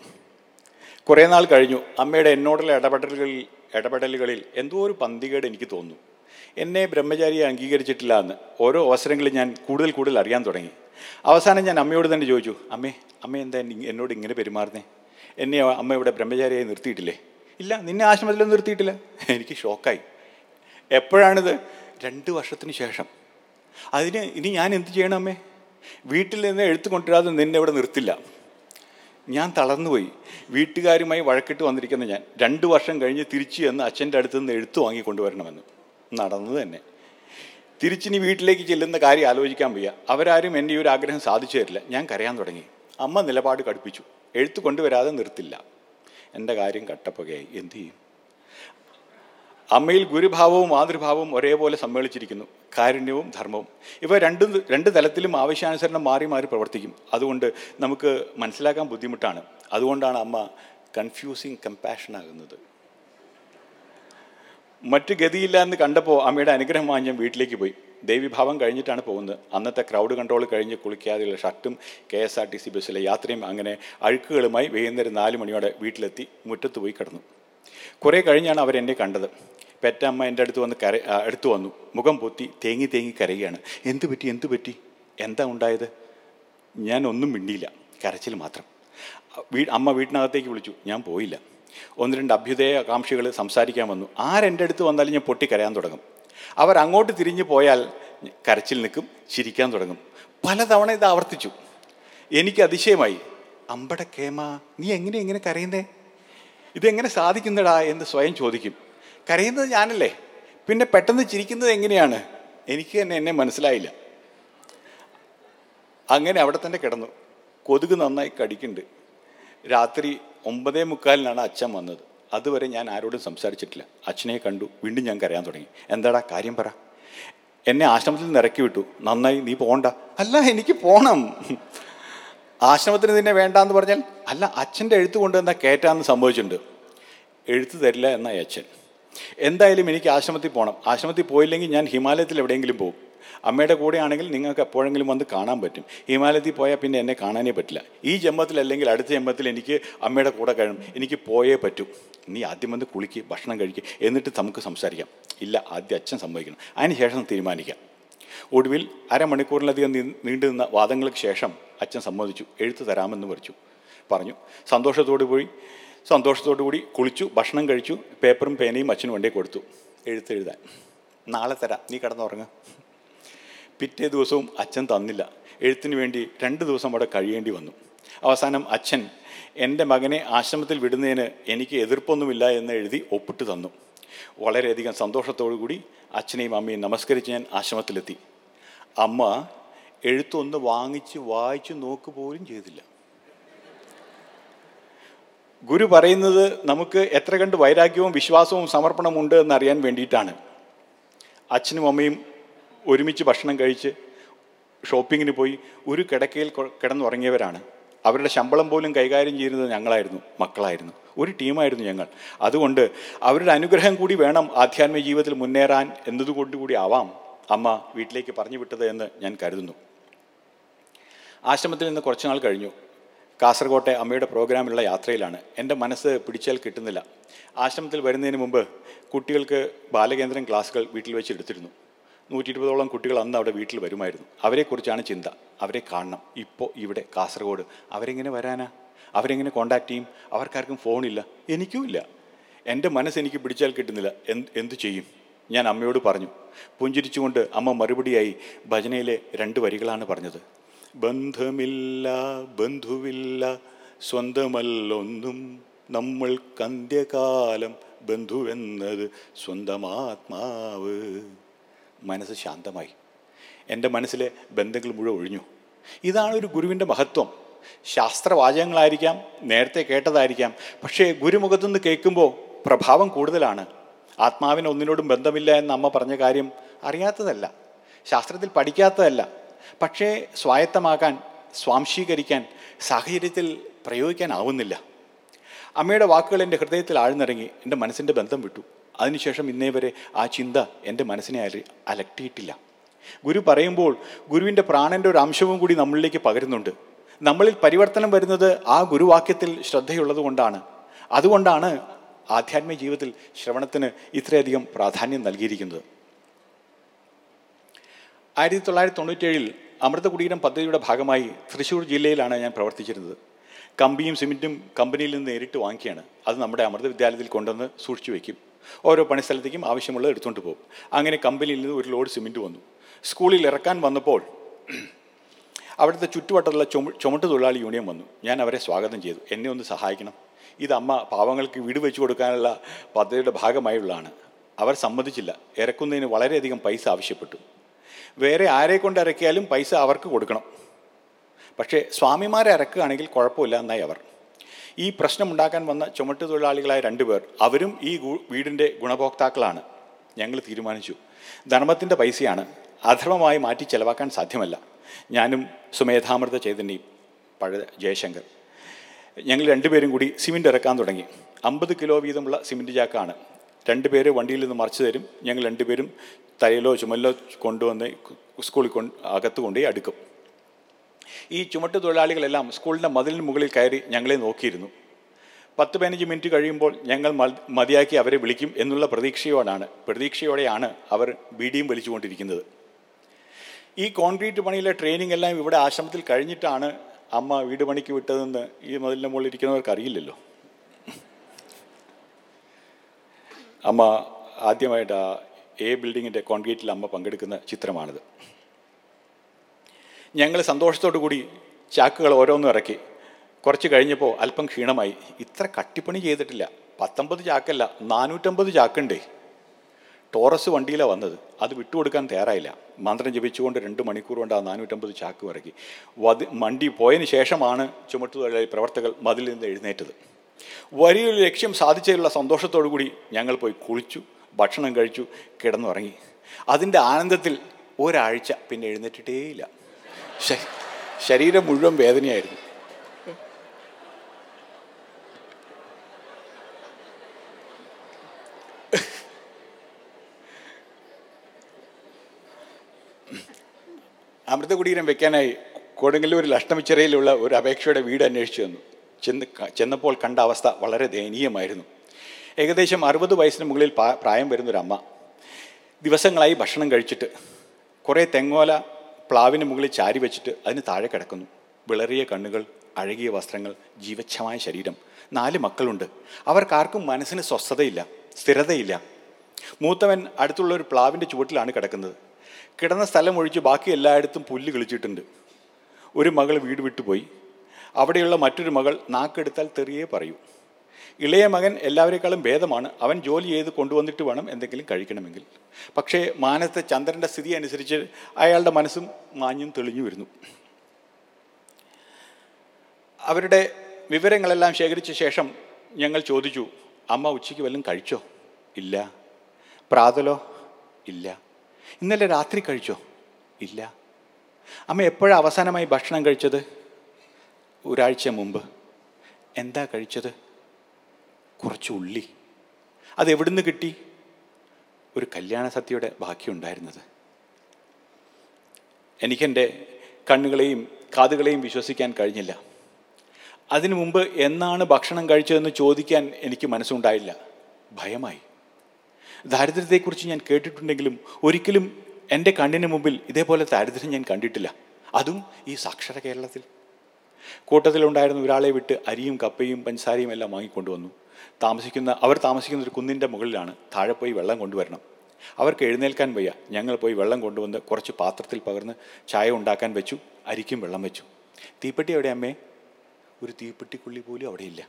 കുറേ നാൾ കഴിഞ്ഞു. അമ്മയുടെ എന്നോടുള്ള ഇടപെടലുകളിൽ ഇടപെടലുകളിൽ എന്തോ ഒരു പന്തികേട് എനിക്ക് തോന്നുന്നു. എന്നെ ബ്രഹ്മചാരിയെ അംഗീകരിച്ചിട്ടില്ല എന്ന് ഓരോ അവസരങ്ങളിൽ ഞാൻ കൂടുതൽ കൂടുതൽ അറിയാൻ തുടങ്ങി. അവസാനം ഞാൻ അമ്മയോട് തന്നെ ചോദിച്ചു അമ്മേ അമ്മ എന്താ എന്നോട് ഇങ്ങനെ പെരുമാറുന്നേ? എന്നെ അമ്മ ഇവിടെ ബ്രഹ്മചാരിയായി നിർത്തിയിട്ടില്ലേ? ഇല്ല നിന്നെ ആശ്രമത്തിലൊന്നും നിർത്തിയിട്ടില്ല. എനിക്ക് ഷോക്കായി. എപ്പോഴാണിത്? രണ്ട് വർഷത്തിന് ശേഷം. അതിന് ഇനി ഞാൻ എന്ത് ചെയ്യണം അമ്മേ? വീട്ടിൽ നിന്ന് എഴുത്ത് കൊണ്ടുവരാതെ നിന്നെ ഇവിടെ നിർത്തില്ല. ഞാൻ തളർന്നുപോയി. വീട്ടുകാരുമായി വഴക്കിട്ട് വന്നിരിക്കുന്ന ഞാൻ രണ്ട് വർഷം കഴിഞ്ഞ് തിരിച്ചു എന്ന് അച്ഛന്റെ അടുത്ത് നിന്ന് എഴുത്ത് വാങ്ങി കൊണ്ടുവരണമെന്ന്. നടന്നത് തന്നെ. തിരിച്ചിനി വീട്ടിലേക്ക് ചെല്ലുന്ന കാര്യം ആലോചിക്കാൻ വയ്യ. അവരാരും എന്റെ ഈ ഒരു ആഗ്രഹം സാധിച്ചു തരില്ല ഞാൻ കരയാൻ തുടങ്ങി. അമ്മ നിലപാട് കടുപ്പിച്ചു. എഴുത്ത് കൊണ്ടുവരാതെ നിർത്തില്ല. എന്റെ കാര്യം കട്ടപ്പുകയായി. എന്തു ചെയ്യും? അമ്മയിൽ ഗുരുഭാവവും മാതൃഭാവവും ഒരേപോലെ സമ്മേളിച്ചിരിക്കുന്നു. കാരുണ്യവും ധർമ്മവും. ഇവ രണ്ട് രണ്ട് തലത്തിലും ആവശ്യാനുസരണം മാറി മാറി പ്രവർത്തിക്കും. അതുകൊണ്ട് നമുക്ക് മനസ്സിലാക്കാൻ ബുദ്ധിമുട്ടാണ്. അതുകൊണ്ടാണ് അമ്മ കൺഫ്യൂസിങ് കമ്പാഷൻ ആകുന്നത്. മറ്റു ഗതിയില്ല എന്ന് കണ്ടപ്പോൾ അമ്മയുടെ അനുഗ്രഹം വാങ്ങി ഞാൻ വീട്ടിലേക്ക് പോയി. ദേവിഭാവം കഴിഞ്ഞിട്ടാണ് പോകുന്നത്. അന്നത്തെ ക്രൗഡ് കൺട്രോൾ കഴിഞ്ഞ് കുളിക്കാതെയുള്ള ഷർട്ടും K S R T C ബസ്സിലെ യാത്രയും അങ്ങനെ അഴുക്കുകളുമായി വൈകുന്നേരം നാല് മണിയോടെ വീട്ടിലെത്തി മുറ്റത്ത് പോയി കിടന്നു. കുറേ കഴിഞ്ഞാണ് അവരെന്നെ കണ്ടത്. പെറ്റമ്മ എന്റെ അടുത്ത് വന്ന് കര എടുത്ത് വന്നു. മുഖം പൊത്തി തേങ്ങി തേങ്ങി കരയുകയാണ്. എന്ത് പറ്റി? എന്ത് പറ്റി? എന്താ ഉണ്ടായത്? ഞാൻ ഒന്നും മിണ്ടിയില്ല. കരച്ചിൽ മാത്രം. വീ അമ്മ വീട്ടിനകത്തേക്ക് വിളിച്ചു. ഞാൻ പോയില്ല. ഒന്ന് രണ്ട് അഭ്യുദയ ആകാംക്ഷികൾ സംസാരിക്കാൻ വന്നു. ആരെന്റെ അടുത്ത് വന്നാലും ഞാൻ പൊട്ടിക്കരയാൻ തുടങ്ങും. അവർ അങ്ങോട്ട് തിരിഞ്ഞു പോയാൽ കരച്ചിൽ നിൽക്കും ചിരിക്കാൻ തുടങ്ങും. പലതവണ ഇത് ആവർത്തിച്ചു. എനിക്ക് അതിശയമായി അമ്പട കേമ നീ എങ്ങനെ എങ്ങനെ കരയുന്നേ? ഇതെങ്ങനെ സാധിക്കുന്നടാ? എന്ന് സ്വയം ചോദിക്കും. കരയുന്നത് ഞാനല്ലേ? പിന്നെ പെട്ടെന്ന് ചിരിക്കുന്നത് എങ്ങനെയാണ്? എനിക്ക് തന്നെ എന്നെ മനസ്സിലായില്ല. അങ്ങനെ അവിടെ തന്നെ കിടന്നു. കൊതുക് നന്നായി കടിക്കുന്നുണ്ട്. രാത്രി ഒമ്പതേ മുക്കാലിനാണ് അച്ഛൻ വന്നത്. അതുവരെ ഞാൻ ആരോടും സംസാരിച്ചിട്ടില്ല. അച്ഛനെ കണ്ടു. വീണ്ടും ഞാൻ കരയാൻ തുടങ്ങി. എന്താടാ കാര്യം പറ. എന്നെ ആശ്രമത്തിൽ നിന്ന് ഇറക്കി വിട്ടു. നന്നായി നീ പോണ്ട. അല്ല എനിക്ക് പോണം. ആശ്രമത്തിന് നിന്നെ വേണ്ടാന്ന് പറഞ്ഞാൽ? അല്ല അച്ഛന്റെ എഴുത്ത് കൊണ്ടുവന്ന കയറ്റാന്ന് സംഭവിച്ചിട്ടുണ്ട്. എഴുത്ത് തരില്ല എന്നായി അച്ഛൻ. എന്തായാലും എനിക്ക് ആശ്രമത്തിൽ പോകണം ആശ്രമത്തിൽ പോയില്ലെങ്കിൽ ഞാൻ ഹിമാലയത്തിൽ എവിടെയെങ്കിലും പോകും. അമ്മയുടെ കൂടെയാണെങ്കിൽ നിങ്ങൾക്ക് എപ്പോഴെങ്കിലും വന്ന് കാണാൻ പറ്റും. ഹിമാലയത്തിൽ പോയാൽ പിന്നെ എന്നെ കാണാനേ പറ്റില്ല. ഈ ജന്മത്തിൽ അല്ലെങ്കിൽ അടുത്ത ജന്മത്തിൽ എനിക്ക് അമ്മയുടെ കൂടെ കഴിയും എനിക്ക് പോയേ പറ്റൂ. നീ ആദ്യം വന്ന് കുളിക്ക് ഭക്ഷണം കഴിക്കുക എന്നിട്ട് നമുക്ക് സംസാരിക്കാം. ഇല്ല ആദ്യം അച്ഛൻ സമ്മതിക്കണം. അതിന് ശേഷം തീരുമാനിക്കാം. ഒടുവിൽ അരമണിക്കൂറിലധികം നീണ്ടു നിന്ന വാദങ്ങൾക്ക് ശേഷം അച്ഛൻ സമ്മതിച്ചു. എഴുത്ത് തരാമെന്ന് പറിച്ചു പറഞ്ഞു. സന്തോഷത്തോടു പോയി സന്തോഷത്തോടു കൂടി കുളിച്ചു ഭക്ഷണം കഴിച്ചു പേപ്പറും പേനയും അച്ഛനും വണ്ടി കൊടുത്തു. എഴുത്തെഴുതാൻ നാളെ തരാം. നീ കിടന്നുറങ്ങ. പിറ്റേ ദിവസവും അച്ഛൻ തന്നില്ല. എഴുത്തിന് വേണ്ടി രണ്ട് ദിവസം അവിടെ കഴിയേണ്ടി വന്നു. അവസാനം അച്ഛൻ എന്റെ മകനെ ആശ്രമത്തിൽ വിടുന്നതിന് എനിക്ക് എതിർപ്പൊന്നുമില്ല എന്ന് എഴുതി ഒപ്പിട്ട് തന്നു. വളരെയധികം സന്തോഷത്തോടു കൂടി അച്ഛനെയും അമ്മയും നമസ്കരിച്ച് ഞാൻ ആശ്രമത്തിലെത്തി. അമ്മ എഴുത്തൊന്ന് വാങ്ങിച്ച് വായിച്ച് നോക്ക് പോലും ചെയ്തില്ല. ഗുരു പറയുന്നത് നമുക്ക് എത്ര കണ്ട് വൈരാഗ്യവും വിശ്വാസവും സമർപ്പണമുണ്ട് എന്നറിയാൻ വേണ്ടിയിട്ടാണ്. അച്ഛനും അമ്മയും ഒരുമിച്ച് ഭക്ഷണം കഴിച്ച് ഷോപ്പിങ്ങിന് പോയി ഒരു കിടക്കയിൽ കിടന്നുറങ്ങിയവരാണ്. അവരുടെ ശമ്പളം പോലും കൈകാര്യം ചെയ്യുന്നത് ഞങ്ങളായിരുന്നു മക്കളായിരുന്നു. ഒരു ടീമായിരുന്നു ഞങ്ങൾ. അതുകൊണ്ട് അവരുടെ അനുഗ്രഹം കൂടി വേണം ആധ്യാത്മിക ജീവിതത്തിൽ മുന്നേറാൻ എന്നതുകൊണ്ട് കൂടി ആവാം അമ്മ വീട്ടിലേക്ക് പറഞ്ഞു വിട്ടത് എന്ന് ഞാൻ കരുതുന്നു. ആശ്രമത്തിൽ നിന്ന് കുറച്ച് നാൾ കഴിഞ്ഞു. കാസർകോട്ടെ അമ്മയുടെ പ്രോഗ്രാമിലുള്ള യാത്രയിലാണ്. എന്റെ മനസ്സ് പിടിച്ചാൽ കിട്ടുന്നില്ല. ആശ്രമത്തിൽ വരുന്നതിന് മുമ്പ് കുട്ടികൾക്ക് ബാലകേന്ദ്രം ക്ലാസ്സുകൾ വീട്ടിൽ വെച്ച് എടുത്തിരുന്നു. നൂറ്റി ഇരുപതോളം കുട്ടികൾ അന്ന് അവിടെ വീട്ടിൽ വരുമായിരുന്നു. അവരെക്കുറിച്ചാണ് ചിന്ത. അവരെ കാണണം. ഇപ്പോൾ ഇവിടെ കാസർഗോഡ്. അവരെങ്ങനെ വരാനാ? അവരെങ്ങനെ കോണ്ടാക്ട് ചെയ്യും? അവർക്കാർക്കും ഫോണില്ല എനിക്കും ഇല്ല. എന്റെ മനസ്സ് എനിക്ക് പിടിച്ചാൽ കിട്ടുന്നില്ല. എന്ത് എന്തു ചെയ്യും? ഞാൻ അമ്മയോട് പറഞ്ഞു. പുഞ്ചിരിച്ചുകൊണ്ട് അമ്മ മറുപടിയായി ഭജനയിലെ രണ്ട് വരികളാണ് പറഞ്ഞത്. ബന്ധമില്ല ബന്ധുവില്ല സ്വന്തമല്ലൊന്നും നമ്മൾ കന്ത്യകാലം ബന്ധുവെന്നത് സ്വന്തമാത്മാവ്. മനസ്സ് ശാന്തമായി. എന്റെ മനസ്സിലെ ബന്ധങ്ങൾ മുഴുവൻ ഒഴിഞ്ഞു. ഇതാണ് ഒരു ഗുരുവിന്റെ മഹത്വം. ശാസ്ത്രവാചകങ്ങളായിരിക്കാം നേരത്തെ കേട്ടതായിരിക്കാം. പക്ഷേ ഗുരുമുഖത്തു നിന്ന് കേൾക്കുമ്പോൾ പ്രഭാവം കൂടുതലാണ്. ആത്മാവിന് ഒന്നിനോടും ബന്ധമില്ല എന്ന് അമ്മ പറഞ്ഞ കാര്യം അറിയാത്തതല്ല. ശാസ്ത്രത്തിൽ പഠിക്കാത്തതല്ല. പക്ഷേ സ്വായത്തമാക്കാൻ സ്വാംശീകരിക്കാൻ സാഹചര്യത്തിൽ പ്രയോഗിക്കാനാവുന്നില്ല അമ്മയുടെ വാക്കുകൾ എന്റെ ഹൃദയത്തിൽ ആഴ്ന്നിറങ്ങി എന്റെ മനസ്സിന്റെ ബന്ധം വിട്ടു. അതിനുശേഷം ഇന്നേ വരെ ആ ചിന്ത എന്റെ മനസ്സിനെ അല അലട്ടിയിട്ടില്ല. ഗുരു പറയുമ്പോൾ ഗുരുവിന്റെ പ്രാണന്റെ ഒരു അംശവും കൂടി നമ്മളിലേക്ക് പകരുന്നുണ്ട്. നമ്മളിൽ പരിവർത്തനം വരുന്നത് ആ ഗുരുവാക്യത്തിൽ ശ്രദ്ധയുള്ളത് കൊണ്ടാണ്. അതുകൊണ്ടാണ് ആധ്യാത്മിക ജീവിതത്തിൽ ശ്രവണത്തിന് ഇത്രയധികം പ്രാധാന്യം നൽകിയിരിക്കുന്നത്. ആയിരത്തി തൊള്ളായിരത്തി തൊണ്ണൂറ്റേഴിൽ അമൃത കുടീരം പദ്ധതിയുടെ ഭാഗമായി തൃശ്ശൂർ ജില്ലയിലാണ് ഞാൻ പ്രവർത്തിച്ചിരുന്നത്. കമ്പിയും സിമെന്റും കമ്പനിയിൽ നിന്ന് നേരിട്ട് വാങ്ങിക്കുകയാണ്. അത് നമ്മുടെ അമൃത വിദ്യാലയത്തിൽ കൊണ്ടുവന്ന് സൂക്ഷിച്ചു വയ്ക്കും. ഓരോ പണിസ്ഥലത്തേക്കും ആവശ്യമുള്ളത് എടുത്തുകൊണ്ട് പോകും. അങ്ങനെ കമ്പനിയിൽ നിന്ന് ഒരു ലോഡ് സിമെന്റ് വന്നു. സ്കൂളിൽ ഇറക്കാൻ വന്നപ്പോൾ അവിടുത്തെ ചുറ്റുവട്ടത്തുള്ള ചുമ ചുമട്ട് തൊഴിലാളി യൂണിയൻ വന്നു. ഞാൻ അവരെ സ്വാഗതം ചെയ്തു. എന്നെ ഒന്ന് സഹായിക്കണം. ഇത് അമ്മ പാവങ്ങൾക്ക് വീട് വെച്ചു കൊടുക്കാനുള്ള പദ്ധതിയുടെ ഭാഗമായുള്ളതാണ്. അവർ സമ്മതിച്ചില്ല. ഇറക്കുന്നതിന് വളരെയധികം പൈസ ആവശ്യപ്പെട്ടു. വേറെ ആരെ കൊണ്ട് ഇറക്കിയാലും പൈസ അവർക്ക് കൊടുക്കണം. പക്ഷേ സ്വാമിമാരെ ഇറക്കുകയാണെങ്കിൽ കുഴപ്പമില്ല എന്നായി അവർ. ഈ പ്രശ്നമുണ്ടാക്കാൻ വന്ന ചുമട്ട് തൊഴിലാളികളായ രണ്ടുപേർ അവരും ഈ വീടിന്റെ ഗുണഭോക്താക്കളാണ്. ഞങ്ങൾ തീരുമാനിച്ചു. ധർമ്മത്തിന്റെ പൈസയാണ് അധർമ്മമായി മാറ്റി ചെലവാക്കാൻ സാധ്യമല്ല. ഞാനും സുമേധാമൃത ചൈതന്യയും പഴയ ജയശങ്കർ. ഞങ്ങൾ രണ്ടുപേരും കൂടി സിമെന്റ് ഇറക്കാൻ തുടങ്ങി. അമ്പത് കിലോ വീതമുള്ള സിമെന്റ് ചാക്കാണ്. രണ്ടുപേര് വണ്ടിയിൽ നിന്ന് മറിച്ച് തരും. ഞങ്ങൾ രണ്ടുപേരും തലയിലോ ചുമലിലോ കൊണ്ടുവന്ന് സ്കൂളിൽ കൊണ്ട് അകത്ത് കൊണ്ടുപോയി അടുക്കും. ഈ ചുമട്ട് തൊഴിലാളികളെല്ലാം സ്കൂളിന്റെ മതിലിന് മുകളിൽ കയറി ഞങ്ങളെ നോക്കിയിരുന്നു. പത്ത് പതിനഞ്ച് മിനിറ്റ് കഴിയുമ്പോൾ ഞങ്ങൾ മതിയാക്കി അവരെ വിളിക്കും എന്നുള്ള പ്രതീക്ഷയോടാണ് പ്രതീക്ഷയോടെയാണ് അവർ ബീഡിയും വലിച്ചുകൊണ്ടിരിക്കുന്നത്. ഈ കോൺക്രീറ്റ് പണിയിലെ ട്രെയിനിങ് എല്ലാം ഇവിടെ ആശ്രമത്തിൽ കഴിഞ്ഞിട്ടാണ് അമ്മ വീട് പണിക്ക് വിട്ടതെന്ന് ഈ മതിലിന്റെ മുകളിൽ ഇരിക്കുന്നവർക്ക് അറിയില്ലല്ലോ. അമ്മ ആദ്യമായിട്ട് ആ എ ബിൽഡിങ്ങിന്റെ കോൺക്രീറ്റിൽ അമ്മ പങ്കെടുക്കുന്ന ചിത്രമാണിത്. ഞങ്ങൾ സന്തോഷത്തോടു കൂടി ചാക്കുകൾ ഓരോന്നും ഇറക്കി. കുറച്ച് കഴിഞ്ഞപ്പോൾ അല്പം ക്ഷീണമായി. ഇത്ര കട്ടിപ്പണി ചെയ്തിട്ടില്ല. പത്തൊമ്പത് ചാക്കല്ല നാനൂറ്റമ്പത് ചാക്കുണ്ടേ. ടോറസ് വണ്ടിയിലാണ് വന്നത്. അത് വിട്ടുകൊടുക്കാൻ തയ്യാറായില്ല. മന്ത്രം ജപിച്ചുകൊണ്ട് രണ്ട് മണിക്കൂർ കൊണ്ട് ആ നാനൂറ്റമ്പത് ചാക്ക് ഇറക്കി. വതി വണ്ടി പോയതിന് ശേഷമാണ് ചുമട്ടുതൊഴിലാളി പ്രവർത്തകർ മതിൽ നിന്ന് എഴുന്നേറ്റത്. വലിയൊരു ലക്ഷ്യം സാധിച്ചതിലുള്ള സന്തോഷത്തോടു കൂടി ഞങ്ങൾ പോയി കുളിച്ചു ഭക്ഷണം കഴിച്ചു കിടന്നുറങ്ങി. അതിന്റെ ആനന്ദത്തിൽ ഒരാഴ്ച പിന്നെ എഴുന്നേറ്റിട്ടേയില്ല. ശരീരം മുഴുവൻ വേദനയായിരുന്നു. അമൃതകുടീരം വെക്കാനായി കൊടുങ്ങല്ലൂരിൽ അഷ്ടമിച്ചിറയിലുള്ള ഒരു അപേക്ഷയുടെ വീട് അന്വേഷിച്ചു വന്നു. ചെന്ന് ചെന്നപ്പോൾ കണ്ട അവസ്ഥ വളരെ ദയനീയമായിരുന്നു. ഏകദേശം അറുപത് വയസ്സിന് മുകളിൽ പ്രായം വരുന്നൊരമ്മ. ദിവസങ്ങളായി ഭക്ഷണം കഴിച്ചിട്ട്. കുറേ തെങ്ങോല പ്ലാവിന് മുകളിൽ ചാരി വെച്ചിട്ട് അതിന് താഴെ കിടക്കുന്നു. വിളറിയ കണ്ണുകൾ അഴകിയ വസ്ത്രങ്ങൾ ജീവച്ഛമായ ശരീരം. നാല് മക്കളുണ്ട്. അവർക്കാർക്കും മനസ്സിന് സ്വസ്ഥതയില്ല സ്ഥിരതയില്ല. മൂത്തവൻ അടുത്തുള്ള ഒരു പ്ലാവിന്റെ ചുവട്ടിലാണ് കിടക്കുന്നത്. കിടന്ന സ്ഥലം ഒഴിച്ച് ബാക്കി എല്ലായിടത്തും പുല്ല് കിളിച്ചിട്ടുണ്ട്. ഒരു മകൾ വീട് വിട്ടുപോയി. അവിടെയുള്ള മറ്റൊരു മകൾ നാക്കെടുത്താൽ തെറിയേ പറയൂ. ഇളയ മകൻ എല്ലാവരെക്കാളും ഭേദമാണ്. അവൻ ജോലി ചെയ്ത് കൊണ്ടുവന്നിട്ട് വേണം എന്തെങ്കിലും കഴിക്കണമെങ്കിൽ. പക്ഷേ മാനത്തെ ചന്ദ്രന്റെ സ്ഥിതി അനുസരിച്ച് അയാളുടെ മനസ്സും മാഞ്ഞും തെളിഞ്ഞു വരുന്നു. അവരുടെ വിവരങ്ങളെല്ലാം ശേഖരിച്ച ശേഷം ഞങ്ങൾ ചോദിച്ചു അമ്മ ഉച്ചയ്ക്ക് വല്ലതും കഴിച്ചോ? ഇല്ല. പ്രാതലോ? ഇല്ല. ഇന്നലെ രാത്രി കഴിച്ചോ? ഇല്ല. അമ്മ എപ്പോഴാണ് അവസാനമായി ഭക്ഷണം കഴിച്ചത്? ഒരാഴ്ച മുമ്പ്. എന്താ കഴിച്ചത്? കുറച്ച് ഉള്ളി. അതെവിടുന്ന് കിട്ടി? ഒരു കല്യാണ സത്യയുടെ ബാക്കിയുണ്ടായിരുന്നത് എനിക്കെന്റെ കണ്ണുകളെയും കാതുകളെയും വിശ്വസിക്കാൻ കഴിഞ്ഞില്ല. അതിനു മുമ്പ് എന്നാണ് ഭക്ഷണം കഴിച്ചതെന്ന് ചോദിക്കാൻ എനിക്ക് മനസ്സുണ്ടായില്ല. ഭയമായി. ദാരിദ്ര്യത്തെക്കുറിച്ച് ഞാൻ കേട്ടിട്ടുണ്ടെങ്കിലും ഒരിക്കലും എന്റെ കണ്ണിന് മുമ്പിൽ ഇതേപോലെ ദാരിദ്ര്യം ഞാൻ കണ്ടിട്ടില്ല. അതും ഈ സാക്ഷര കേരളത്തിൽ. കൂട്ടത്തിലുണ്ടായിരുന്ന ഒരാളെ വിട്ട് അരിയും കപ്പയും പഞ്ചസാരയും എല്ലാം വാങ്ങിക്കൊണ്ടുവന്നു. താമസിക്കുന്ന അവർ താമസിക്കുന്ന ഒരു കുന്നിന്റെ മുകളിലാണ് താഴെ പോയി വെള്ളം കൊണ്ടുവരണം. അവർക്ക് എഴുന്നേൽക്കാൻ വയ്യ. ഞങ്ങൾ പോയി വെള്ളം കൊണ്ടുവന്ന് കുറച്ച് പാത്രത്തിൽ പകർന്ന് ചായ ഉണ്ടാക്കാൻ വെച്ചു അരിക്കും വെള്ളം വെച്ചു. തീപ്പെട്ടി എവിടെ അമ്മേ? ഒരു തീപ്പെട്ടിക്കുള്ളി പോലും അവിടെയില്ല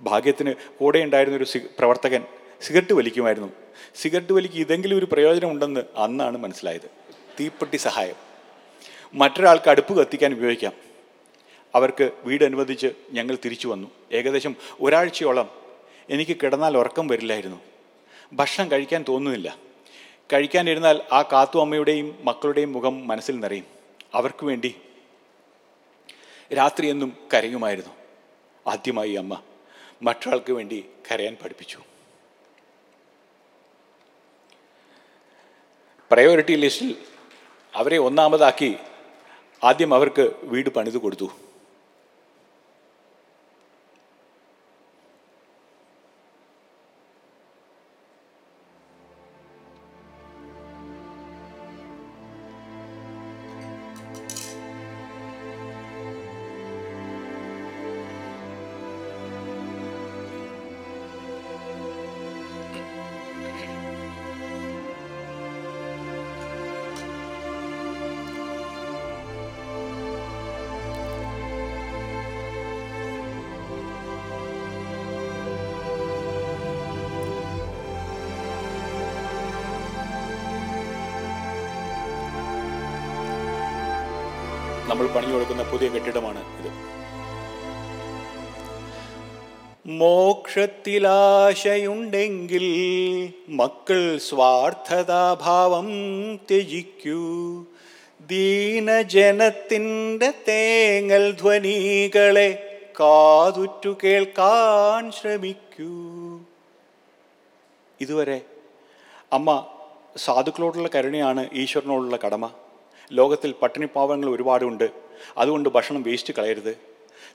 ഭാഗ്യത്തിന് കൂടെ ഉണ്ടായിരുന്ന ഒരു പ്രവർത്തകൻ സിഗരറ്റ് വലിക്കുമായിരുന്നു. സിഗരറ്റ് വലിക്ക് ഇതെങ്കിലും ഒരു പ്രയോജനം ഉണ്ടെന്ന് അന്നാണ് മനസ്സിലായത്. തീപ്പെട്ടി സഹായം. മറ്റൊരാൾക്ക് അടുപ്പ് കത്തിക്കാൻ ഉപയോഗിക്കാം. അവർക്ക് വീട് അനുവദിച്ച് ഞങ്ങൾ തിരിച്ചു വന്നു. ഏകദേശം ഒരാഴ്ചയോളം എനിക്ക് കിടന്നാൽ ഉറക്കം വരില്ലായിരുന്നു. ഭക്ഷണം കഴിക്കാൻ തോന്നുന്നില്ല. കഴിക്കാനിരുന്നാൽ ആ കാത്തു അമ്മയുടെയും മക്കളുടെയും മുഖം മനസ്സിൽ നിറയും. അവർക്ക് വേണ്ടി രാത്രി എന്നും കരയുമായിരുന്നു. ആദ്യമായി അമ്മ മറ്റൊരാൾക്ക് വേണ്ടി കരയാൻ പഠിപ്പിച്ചു. പ്രയോറിറ്റി ലിസ്റ്റിൽ അവരെ ഒന്നാമതാക്കി ആദ്യം അവർക്ക് വീട് പണിത് കൊടുത്തു. നമ്മൾ പണിഞ്ഞു കൊടുക്കുന്ന പുതിയ കെട്ടിടമാണ് ഇത്. മോക്ഷത്തിലാശയുണ്ടെങ്കിൽ മക്കൾ സ്വാർത്ഥതാഭാവം ത്യജിക്കൂ. ദീനജനത്തിന്റെ തേങ്ങൽ ധ്വനികളെ കാതുറ്റു കേൾക്കാൻ ശ്രമിക്കൂ. ഇതുവരെ അമ്മ സാധുക്കളോടുള്ള കരുണയാണ് ഈശ്വരനോടുള്ള കടമ. ലോകത്തിൽ പട്ടിണിപ്പാവങ്ങൾ ഒരുപാടുണ്ട്. അതുകൊണ്ട് ഭക്ഷണം വേസ്റ്റ് കളയരുത്.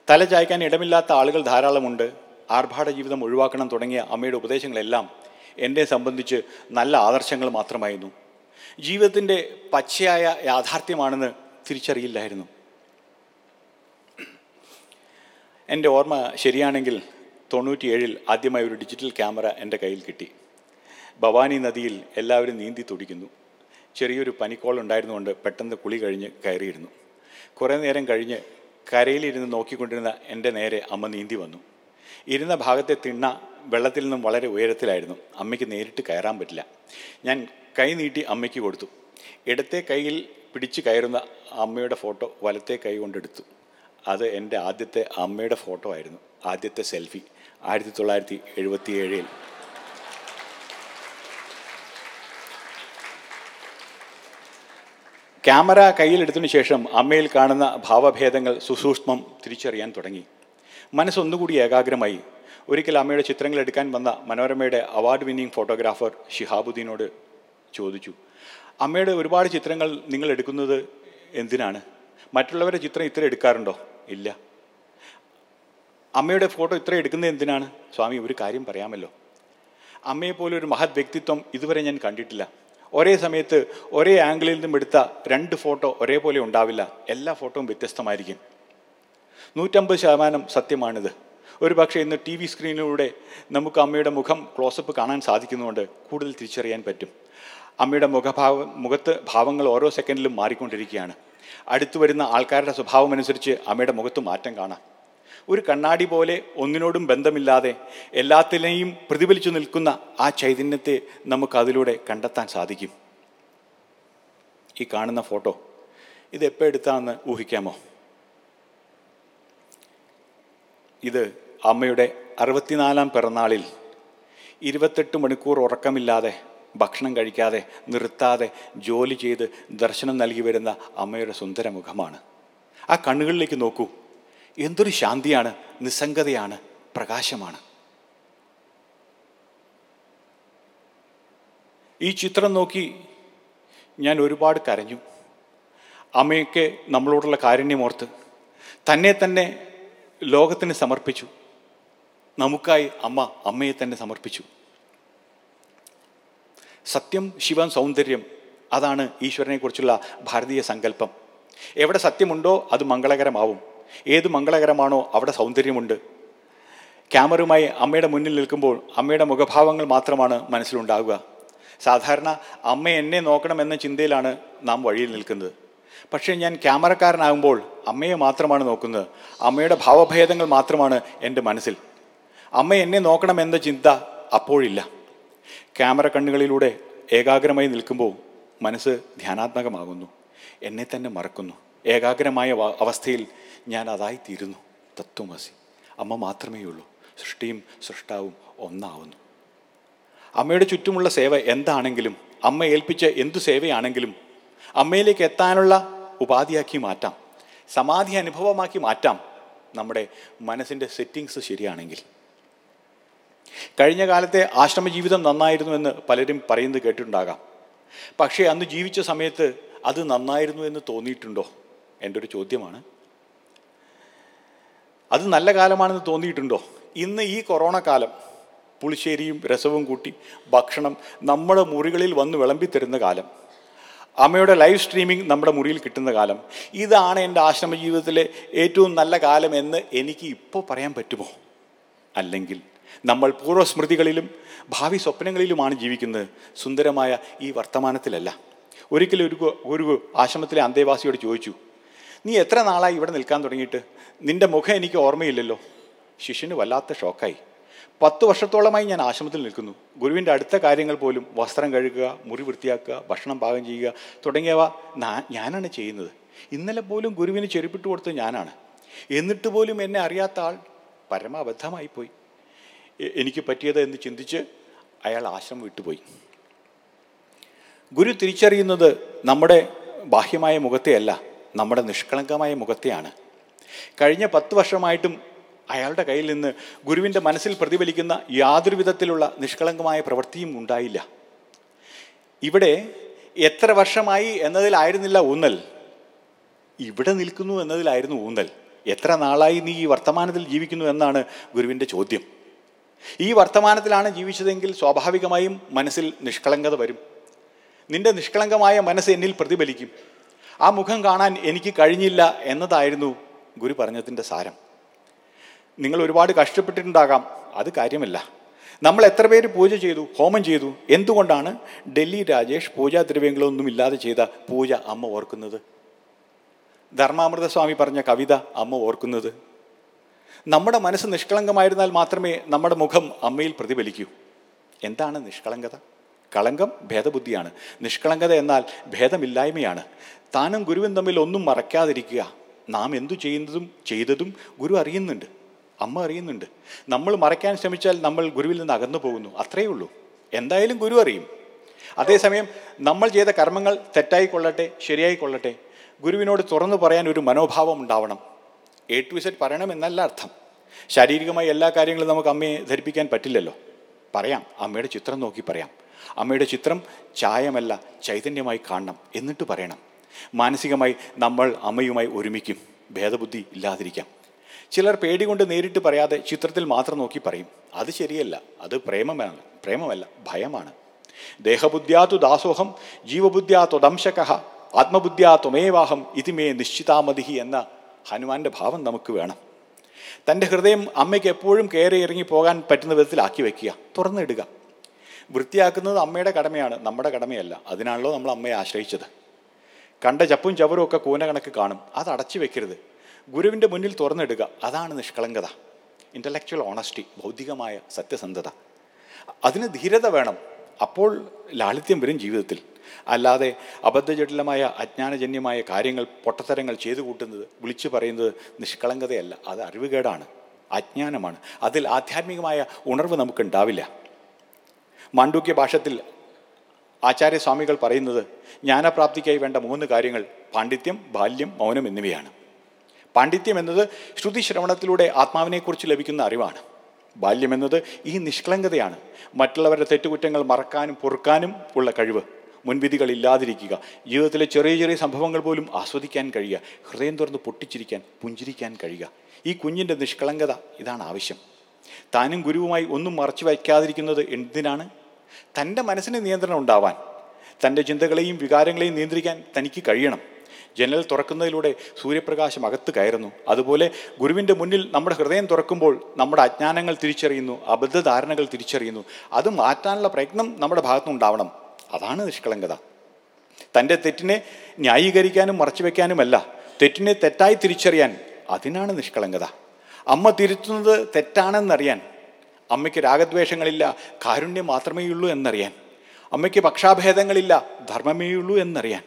തല ചായ്ക്കാൻ ഇടമില്ലാത്ത ആളുകൾ ധാരാളമുണ്ട്. ആർഭാട ജീവിതം ഒഴിവാക്കണം തുടങ്ങിയ അമ്മയുടെ ഉപദേശങ്ങളെല്ലാം എന്നെ സംബന്ധിച്ച് നല്ല ആദർശങ്ങൾ മാത്രമായിരുന്നു. ജീവിതത്തിന്റെ പച്ചയായ യാഥാർത്ഥ്യമാണെന്ന് തിരിച്ചറിയില്ലായിരുന്നു. എന്റെ ഓർമ്മ ശരിയാണെങ്കിൽ തൊണ്ണൂറ്റിയേഴിൽ ആദ്യമായി ഒരു ഡിജിറ്റൽ ക്യാമറ എന്റെ കയ്യിൽ കിട്ടി. ഭവാനി നദിയിൽ എല്ലാവരും നീന്തി തുടിക്കുന്നു. ചെറിയൊരു പനിക്കോൾ ഉണ്ടായിരുന്നുകൊണ്ട് പെട്ടെന്ന് കുളി കഴിഞ്ഞ് കയറിയിരുന്നു. കുറേ നേരം കഴിഞ്ഞ് കരയിലിരുന്ന് നോക്കിക്കൊണ്ടിരുന്ന എന്റെ നേരെ അമ്മ നീന്തി വന്നു. ഇരുന്ന ഭാഗത്തെ തിണ്ണ വെള്ളത്തിൽ നിന്നും വളരെ ഉയരത്തിലായിരുന്നു. അമ്മയ്ക്ക് നേരിട്ട് കയറാൻ പറ്റില്ല. ഞാൻ കൈ നീട്ടി അമ്മയ്ക്ക് കൊടുത്തു. ഇടത്തെ കൈയിൽ പിടിച്ച് കയറുന്ന അമ്മയുടെ ഫോട്ടോ വലത്തെ കൈ കൊണ്ടെടുത്തു. അത് എന്റെ ആദ്യത്തെ അമ്മയുടെ ഫോട്ടോ ആയിരുന്നു. ആദ്യത്തെ സെൽഫി. ആയിരത്തി തൊള്ളായിരത്തി എഴുപത്തി ക്യാമറ കയ്യിലെടുത്തതിനു ശേഷം അമ്മയിൽ കാണുന്ന ഭാവഭേദങ്ങൾ സുസൂക്ഷ്മം തിരിച്ചറിയാൻ തുടങ്ങി. മനസ്സൊന്നുകൂടി ഏകാഗ്രമായി. ഒരിക്കൽ അമ്മയുടെ ചിത്രങ്ങൾ എടുക്കാൻ വന്ന മനോരമയുടെ അവാർഡ് വിന്നിംഗ് ഫോട്ടോഗ്രാഫർ ഷിഹാബുദ്ദീനോട് ചോദിച്ചു അമ്മയുടെ ഒരുപാട് ചിത്രങ്ങൾ നിങ്ങൾ എടുക്കുന്നത് എന്തിനാണ്? മറ്റുള്ളവരുടെ ചിത്രം ഇത്ര എടുക്കാറുണ്ടോ? ഇല്ല. അമ്മയുടെ ഫോട്ടോ ഇത്ര എടുക്കുന്നത് എന്തിനാണ്? സ്വാമി ഒരു കാര്യം പറയാമല്ലോ. അമ്മയെപ്പോലെ ഒരു മഹത് വ്യക്തിത്വം ഇതുവരെ ഞാൻ കണ്ടിട്ടില്ല. ഒരേ സമയത്ത് ഒരേ ആംഗിളിൽ നിന്നും എടുത്ത രണ്ട് ഫോട്ടോ ഒരേപോലെ ഉണ്ടാവില്ല. എല്ലാ ഫോട്ടോയും വ്യത്യസ്തമായിരിക്കും. നൂറ്റമ്പത് ശതമാനം സത്യമാണിത്. ഒരു പക്ഷേ ഇന്ന് ടി വി സ്ക്രീനിലൂടെ നമുക്ക് അമ്മയുടെ മുഖം ക്ലോസപ്പ് കാണാൻ സാധിക്കുന്നതുകൊണ്ട് കൂടുതൽ തിരിച്ചറിയാൻ പറ്റും. അമ്മയുടെ മുഖഭാവം മുഖത്ത് ഭാവങ്ങൾ ഓരോ സെക്കൻഡിലും മാറിക്കൊണ്ടിരിക്കുകയാണ്. അടുത്തു വരുന്ന ആൾക്കാരുടെ സ്വഭാവം അനുസരിച്ച് അമ്മയുടെ മുഖത്ത് മാറ്റം കാണാം. ഒരു കണ്ണാടി പോലെ ഒന്നിനോടും ബന്ധമില്ലാതെ എല്ലാത്തിനെയും പ്രതിഫലിച്ചു നിൽക്കുന്ന ആ ചൈതന്യത്തെ നമുക്ക് അതിലൂടെ കണ്ടെത്താൻ സാധിക്കും. ഈ കാണുന്ന ഫോട്ടോ ഇത് എപ്പോൾ എടുത്താന്ന് ഊഹിക്കാമോ? ഇത് അമ്മയുടെ അറുപത്തിനാലാം പിറന്നാളിൽ ഇരുപത്തെട്ട് മണിക്കൂർ ഉറക്കമില്ലാതെ ഭക്ഷണം കഴിക്കാതെ നിർത്താതെ ജോലി ചെയ്ത് ദർശനം നൽകി വരുന്ന അമ്മയുടെ സുന്ദര മുഖമാണ്. ആ കണ്ണുകളിലേക്ക് നോക്കൂ. എന്തൊരു ശാന്തിയാണ് നിസ്സംഗതയാണ് പ്രകാശമാണ്. ഈ ചിത്രം നോക്കി ഞാൻ ഒരുപാട് കരഞ്ഞു. അമ്മയൊക്കെ നമ്മളോടുള്ള കാരുണ്യമോർത്ത് തന്നെ തന്നെ ലോകത്തിന് സമർപ്പിച്ചു. നമുക്കായി അമ്മ അമ്മയെ തന്നെ സമർപ്പിച്ചു. സത്യം ശിവൻ സൗന്ദര്യം അതാണ് ഈശ്വരനെക്കുറിച്ചുള്ള ഭാരതീയ സങ്കല്പം. എവിടെ സത്യമുണ്ടോ അത് മംഗളകരമാവും. ഏത് മംഗളകരമാണോ അവിടെ സൗന്ദര്യമുണ്ട്. ക്യാമറയുമായി അമ്മയുടെ മുന്നിൽ നിൽക്കുമ്പോൾ അമ്മയുടെ മുഖഭാവങ്ങൾ മാത്രമാണ് മനസ്സിലുണ്ടാവുക. സാധാരണ അമ്മ എന്നെ നോക്കണമെന്ന ചിന്തയിലാണ് നാം വഴിയിൽ നിൽക്കുന്നത്. പക്ഷേ ഞാൻ ക്യാമറക്കാരനാകുമ്പോൾ അമ്മയെ മാത്രമാണ് നോക്കുന്നത്. അമ്മയുടെ ഭാവഭേദങ്ങൾ മാത്രമാണ് എന്റെ മനസ്സിൽ. അമ്മ എന്നെ നോക്കണമെന്ന ചിന്ത അപ്പോഴില്ല. ക്യാമറ കണ്ണുകളിലൂടെ ഏകാഗ്രമായി നിൽക്കുമ്പോൾ മനസ്സ് ധ്യാനാത്മകമാകുന്നു. എന്നെ തന്നെ മറക്കുന്നു. ഏകാഗ്രമായ അവസ്ഥയിൽ ഞാൻ അതായി തീരുന്നു തത്വമസി അമ്മ മാത്രമേ ഉള്ളൂ. സൃഷ്ടിയും സൃഷ്ടാവും ഒന്നാവുന്നു. അമ്മയുടെ ചുറ്റുമുള്ള സേവ എന്താണെങ്കിലും അമ്മ ഏൽപ്പിച്ച എന്തു സേവയാണെങ്കിലും അമ്മയിലേക്ക് എത്താനുള്ള ഉപാധിയാക്കി മാറ്റാം. സമാധി അനുഭവമാക്കി മാറ്റാം. നമ്മുടെ മനസ്സിന്റെ സെറ്റിങ്സ് ശരിയാണെങ്കിൽ. കഴിഞ്ഞ കാലത്തെ ആശ്രമ ജീവിതം നന്നായിരുന്നു എന്ന് പലരും പറയുന്നത് കേട്ടിട്ടുണ്ടാകാം. പക്ഷേ അന്ന് ജീവിച്ച സമയത്ത് അത് നന്നായിരുന്നു എന്ന് തോന്നിയിട്ടുണ്ടോ? എന്റെ ഒരു ചോദ്യമാണ്. അത് നല്ല കാലമാണെന്ന് തോന്നിയിട്ടുണ്ടോ? ഇന്ന് ഈ കൊറോണ കാലം പുളിശ്ശേരിയും രസവും കൂട്ടി ഭക്ഷണം നമ്മുടെ മുറികളിൽ വന്ന് വിളമ്പി തരുന്ന കാലം. അമ്മയുടെ ലൈവ് സ്ട്രീമിംഗ് നമ്മുടെ മുറിയിൽ കിട്ടുന്ന കാലം. ഇതാണ് എന്റെ ആശ്രമ ജീവിതത്തിലെ ഏറ്റവും നല്ല കാലം എന്ന് എനിക്ക് ഇപ്പോൾ പറയാൻ പറ്റുമോ? അല്ലെങ്കിൽ നമ്മൾ പൂർവസ്മൃതികളിലും ഭാവി സ്വപ്നങ്ങളിലുമാണ് ജീവിക്കുന്നത്. സുന്ദരമായ ഈ വർത്തമാനത്തിലല്ല. ഒരിക്കലും ഒരു ഗുരു ആശ്രമത്തിലെ അന്തേവാസിയോട് ചോദിച്ചു നീ എത്ര നാളായി ഇവിടെ നിൽക്കാൻ തുടങ്ങിയിട്ട്? നിന്റെ മുഖം എനിക്ക് ഓർമ്മയില്ലല്ലോ. ശിഷ്യന് വല്ലാത്ത ഷോക്കായി. പത്ത് വർഷത്തോളമായി ഞാൻ ആശ്രമത്തിൽ നിൽക്കുന്നു. ഗുരുവിന്റെ അടുത്ത കാര്യങ്ങൾ പോലും വസ്ത്രം കഴുകുക മുറി വൃത്തിയാക്കുക ഭക്ഷണം പാകം ചെയ്യുക തുടങ്ങിയവ ഞാനാണ് ചെയ്യുന്നത്. ഇന്നലെ പോലും ഗുരുവിന് ചെരുപ്പിട്ട് കൊടുത്തത് ഞാനാണ്. എന്നിട്ട് പോലും എന്നെ അറിയാത്ത ആൾ പരമാബദ്ധമായിപ്പോയി പോയി. എനിക്ക് പറ്റിയത് എന്ന് ചിന്തിച്ച് അയാൾ ആശ്രമം വിട്ടുപോയി. ഗുരു തിരിച്ചറിയുന്നത് നമ്മുടെ ബാഹ്യമായ മുഖത്തെയല്ല. നമ്മുടെ നിഷ്കളങ്കമായ മുഖത്തെയാണ്. കഴിഞ്ഞ പത്ത് വർഷമായിട്ടും അയാളുടെ കയ്യിൽ നിന്ന് ഗുരുവിന്റെ മനസ്സിൽ പ്രതിഫലിക്കുന്ന യാതൊരു വിധത്തിലുള്ള നിഷ്കളങ്കമായ പ്രവൃത്തിയും ഉണ്ടായില്ല. ഇവിടെ എത്ര വർഷമായി എന്നതിലായിരുന്നില്ല ഊന്നൽ. ഇവിടെ നിൽക്കുന്നു എന്നതിലായിരുന്നു ഊന്നൽ. എത്ര നാളായി നീ ഈ വർത്തമാനത്തിൽ ജീവിക്കുന്നു എന്നാണ് ഗുരുവിന്റെ ചോദ്യം. ഈ വർത്തമാനത്തിലാണ് ജീവിച്ചതെങ്കിൽ സ്വാഭാവികമായും മനസ്സിൽ നിഷ്കളങ്കത വരും. നിന്റെ നിഷ്കളങ്കമായ മനസ്സ് എന്നിൽ പ്രതിഫലിക്കും. ആ മുഖം കാണാൻ എനിക്ക് കഴിഞ്ഞില്ല എന്നതായിരുന്നു ഗുരു പറഞ്ഞതിന്റെ സാരം. നിങ്ങൾ ഒരുപാട് കഷ്ടപ്പെട്ടിട്ടുണ്ടാകാം അത് കാര്യമല്ല. നമ്മൾ എത്ര പേര് പൂജ ചെയ്തു ഹോമം ചെയ്തു എന്തുകൊണ്ടാണ് ഡൽഹി രാജേഷ് പൂജാ ദ്രവ്യങ്ങളൊന്നും ഇല്ലാതെ ചെയ്ത പൂജ അമ്മ ഓർക്കുന്നത്? ധർമാമൃത സ്വാമി പറഞ്ഞ കവിത അമ്മ ഓർക്കുന്നത്? നമ്മുടെ മനസ്സ് നിഷ്കളങ്കമായിരുന്നാൽ മാത്രമേ നമ്മുടെ മുഖം അമ്മയിൽ പ്രതിഫലിക്കൂ. എന്താണ് നിഷ്കളങ്കത? കളങ്കം ഭേദബുദ്ധിയാണ്. നിഷ്കളങ്കത എന്നാൽ ഭേദമില്ലായ്മയാണ്. താനും ഗുരുവും തമ്മിൽ ഒന്നും മറക്കാതിരിക്കുക. നാം എന്തു ചെയ്യുന്നതും ചെയ്തതും ഗുരു അറിയുന്നുണ്ട്. അമ്മ അറിയുന്നുണ്ട്. നമ്മൾ മറയ്ക്കാൻ ശ്രമിച്ചാൽ നമ്മൾ ഗുരുവിൽ നിന്ന് അകന്നു പോകുന്നു. അത്രയേ ഉള്ളൂ. എന്തായാലും ഗുരു അറിയും. അതേസമയം നമ്മൾ ചെയ്ത കർമ്മങ്ങൾ തെറ്റായി കൊള്ളട്ടെ ശരിയായി കൊള്ളട്ടെ ഗുരുവിനോട് തുറന്നു പറയാൻ ഒരു മനോഭാവം ഉണ്ടാവണം. എ ടു സെറ്റ് പറയണം എന്നല്ല അർത്ഥം. ശാരീരികമായി എല്ലാ കാര്യങ്ങളും നമുക്ക് അമ്മയെ ധരിപ്പിക്കാൻ പറ്റില്ലല്ലോ. പറയാം. അമ്മയുടെ ചിത്രം നോക്കി പറയാം. അമ്മയുടെ ചിത്രം ചായമല്ല ചൈതന്യമായി കാണണം എന്നിട്ട് പറയണം. മാനസികമായി നമ്മൾ അമ്മയുമായി ഒരുമിക്കും. ഭേദബുദ്ധി ഇല്ലാതിരിക്കാം. ചിലർ പേടി കൊണ്ട് നേരിട്ട് പറയാതെ ചിത്രത്തിൽ മാത്രം നോക്കി പറയും. അത് ശരിയല്ല. അത് പ്രേമമാണ്. പ്രേമമല്ല ഭയമാണ്. ദേഹബുദ്ധ്യാതു ദാസോഹം ജീവബുദ്ധ്യാ ത്വദംശക ആത്മബുദ്ധ്യാ ത്വമേവാഹം ഇതിമേ നിശ്ചിതാമതിഹി എന്ന ഹനുമാന്റെ ഭാവം നമുക്ക് വേണം. തന്റെ ഹൃദയം അമ്മയ്ക്ക് എപ്പോഴും കയറി ഇറങ്ങി പോകാൻ പറ്റുന്ന വിധത്തിലാക്കി വെക്കുക തുറന്നിടുക. വൃത്തിയാക്കുന്നത് അമ്മയുടെ കടമയാണ് നമ്മുടെ കടമയല്ല. അതിനാണല്ലോ നമ്മൾ അമ്മയെ ആശ്രയിച്ചത്. കണ്ട ചപ്പും ചവറും ഒക്കെ കൂന കണക്ക് കാണും. അത് അടച്ചു വെക്കരുത്. ഗുരുവിന്റെ മുന്നിൽ തുറന്നിടുക അതാണ് നിഷ്കളങ്കത. ഇന്റലക്ച്വൽ ഓണസ്റ്റി ഭൗതികമായ സത്യസന്ധത. അതിന് ധീരത വേണം. അപ്പോൾ ലാളിത്യം വരും ജീവിതത്തിൽ. അല്ലാതെ അബദ്ധജടിലമായ അജ്ഞാനജന്യമായ കാര്യങ്ങൾ പൊട്ടത്തരങ്ങൾ ചെയ്തു കൂട്ടുന്നത് വിളിച്ചു പറയുന്നത് നിഷ്കളങ്കതയല്ല. അത് അറിവുകേടാണ്. അജ്ഞാനമാണ്. അതിൽ ആധ്യാത്മികമായ ഉണർവ് നമുക്കുണ്ടാവില്ല. മാണ്ഡൂക്യ ഭാഷത്തിൽ ആചാര്യസ്വാമികൾ പറയുന്നത് ജ്ഞാനപ്രാപ്തിക്കായി വേണ്ട മൂന്ന് കാര്യങ്ങൾ പാണ്ഡിത്യം ബാല്യം മൗനം എന്നിവയാണ്. പാണ്ഡിത്യം എന്നത് ശ്രുതി ശ്രവണത്തിലൂടെ ആത്മാവിനെക്കുറിച്ച് ലഭിക്കുന്ന അറിവാണ്. ബാല്യം എന്നത് ഈ നിഷ്കളങ്കതയാണ്. മറ്റുള്ളവരുടെ തെറ്റുകുറ്റങ്ങൾ മറക്കാനും പൊറുക്കാനും ഉള്ള കഴിവ്. മുൻവിധികൾ ഇല്ലാതിരിക്കുക. ജീവിതത്തിലെ ചെറിയ ചെറിയ സംഭവങ്ങൾ പോലും ആസ്വദിക്കാൻ കഴിയുക. ഹൃദയം തുറന്ന് പൊട്ടിച്ചിരിക്കാൻ പുഞ്ചിരിക്കാൻ കഴിയുക. ഈ കുഞ്ഞിന്റെ നിഷ്കളങ്കത ഇതാണ് ആവശ്യം. താനും ഗുരുവുമായി ഒന്നും മറച്ചു വയ്ക്കാതിരിക്കുന്നത് എന്തിനാണ്? തന്റെ മനസ്സിന് നിയന്ത്രണം ഉണ്ടാവാൻ തന്റെ ചിന്തകളെയും വികാരങ്ങളെയും നിയന്ത്രിക്കാൻ തനിക്ക് കഴിയണം. ജനൽ തുറക്കുന്നതിലൂടെ സൂര്യപ്രകാശം അകത്ത് കയറുന്നു. അതുപോലെ ഗുരുവിന്റെ മുന്നിൽ നമ്മുടെ ഹൃദയം തുറക്കുമ്പോൾ നമ്മുടെ അജ്ഞാനങ്ങൾ തിരിച്ചറിയുന്നു അബദ്ധധാരണകൾ തിരിച്ചറിയുന്നു. അത് മാറ്റാനുള്ള പ്രയത്നം നമ്മുടെ ഭാഗത്തുനിന്നുണ്ടാവണം അതാണ് നിഷ്കളങ്കത. തന്റെ തെറ്റിനെ ന്യായീകരിക്കാനും മറച്ചുവെക്കാനുമല്ല തെറ്റിനെ തെറ്റായി തിരിച്ചറിയാൻ അതിനാണ് നിഷ്കളങ്കത. അമ്മ തിരുത്തുന്നത് തെറ്റാണെന്നറിയാൻ അമ്മയ്ക്ക് രാഗദ്വേഷങ്ങളില്ല കാരുണ്യം മാത്രമേ ഉള്ളൂ എന്നറിയാൻ. അമ്മയ്ക്ക് പക്ഷാഭേദങ്ങളില്ല ധർമ്മമേയുള്ളൂ എന്നറിയാൻ.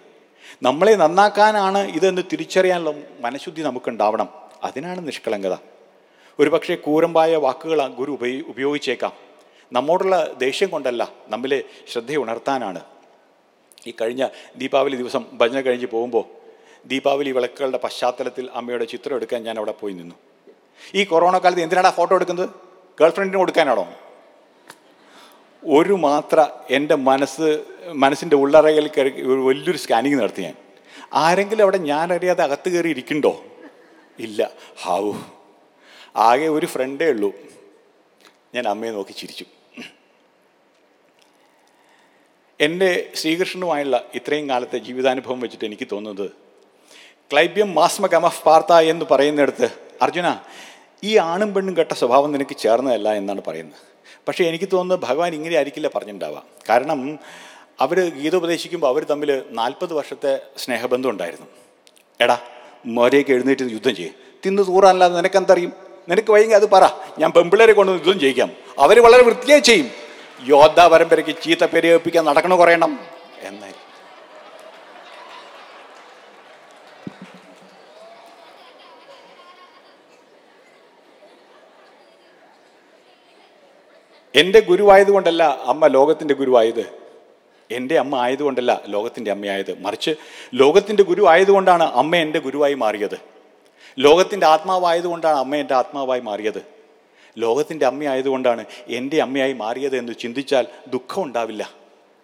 നമ്മളെ നന്നാക്കാനാണ് ഇതെന്ന് തിരിച്ചറിയാനുള്ള മനഃശുദ്ധി നമുക്കുണ്ടാവണം. അതിനാണ് നിഷ്കളങ്കത. ഒരു പക്ഷേ കൂരമ്പായ വാക്കുകൾ ഗുരു ഉപയോ ഉപയോഗിച്ചേക്കാം. നമ്മോടുള്ള ദേഷ്യം കൊണ്ടല്ല നമ്മിലെ ശ്രദ്ധയുണർത്താനാണ് ഈ കഴിഞ്ഞ ദീപാവലി ദിവസം ഭജന കഴിഞ്ഞ് പോകുമ്പോൾ ദീപാവലി വിളക്കുകളുടെ പശ്ചാത്തലത്തിൽ അമ്മയുടെ ചിത്രം എടുക്കാൻ ഞാൻ അവിടെ പോയി നിന്നു. ഈ കൊറോണ കാലത്ത് എന്തിനാണ് ഫോട്ടോ എടുക്കുന്നത്? ഗേൾ ഫ്രണ്ടിന് കൊടുക്കാനാണോ? ഒരു മാത്ര എന്റെ മനസ്സ് മനസ്സിന്റെ ഉള്ളറയിൽ കയറി വലിയൊരു സ്കാനിങ് നടത്തി ഞാൻ. ആരെങ്കിലും അവിടെ ഞാൻ അറിയാതെ അകത്ത് കയറി ഇരിക്കണ്ടോ ഇല്ല. ഹാവു ആകെ ഒരു ഫ്രണ്ടേ ഉള്ളൂ. ഞാൻ അമ്മയെ നോക്കി ചിരിച്ചു. എന്റെ ശ്രീകൃഷ്ണനുമായുള്ള ഇത്രയും കാലത്തെ ജീവിതാനുഭവം വെച്ചിട്ട് എനിക്ക് തോന്നുന്നത് ക്ലൈബ്യം മാസ്മകമഫ് പാർത്ത എന്ന് പറയുന്നിടത്ത് അർജുന ഈ ആണും പെണ്ണും കെട്ട സ്വഭാവം നിനക്ക് ചേർന്നതല്ല എന്നാണ് പറയുന്നത്. പക്ഷേ എനിക്ക് തോന്നുന്നത് ഭഗവാൻ ഇങ്ങനെ ആയിരിക്കില്ല പറഞ്ഞിട്ടുണ്ടാവുക കാരണം അവർ ഗീതോപദേശിക്കുമ്പോൾ അവർ തമ്മിൽ നാൽപ്പത് വർഷത്തെ സ്നേഹബന്ധം ഉണ്ടായിരുന്നു. എടാ മോരേക്ക് എഴുന്നേറ്റ് യുദ്ധം ചെയ്യും. തിന്ന് തൂറാനല്ലാതെ നിനക്കെന്തറിയും? നിനക്ക് വൈകി അത് പറ. ഞാൻ പെമ്പിള്ളേരെ കൊണ്ട് യുദ്ധം ചെയ്യിക്കാം. അവർ വളരെ വൃത്തിയായി ചെയ്യും. യോദ്ധ പരമ്പരയ്ക്ക് ചീത്ത പേര് കേൾപ്പിക്കാൻ നടക്കണ കുറയണം എന്നായി എന്റെ ഗുരുവായതുകൊണ്ടല്ല അമ്മ ലോകത്തിന്റെ ഗുരുവായത്. എന്റെ അമ്മ ആയതുകൊണ്ടല്ല ലോകത്തിന്റെ അമ്മയായത്. മറിച്ച് ലോകത്തിന്റെ ഗുരു ആയതുകൊണ്ടാണ് അമ്മ എന്റെ ഗുരുവായി മാറിയത്. ലോകത്തിന്റെ ആത്മാവായതുകൊണ്ടാണ് അമ്മ എന്റെ ആത്മാവായി മാറിയത്. ലോകത്തിന്റെ അമ്മയായതുകൊണ്ടാണ് എന്റെ അമ്മയായി മാറിയത് എന്ന് ചിന്തിച്ചാൽ ദുഃഖം ഉണ്ടാവില്ല.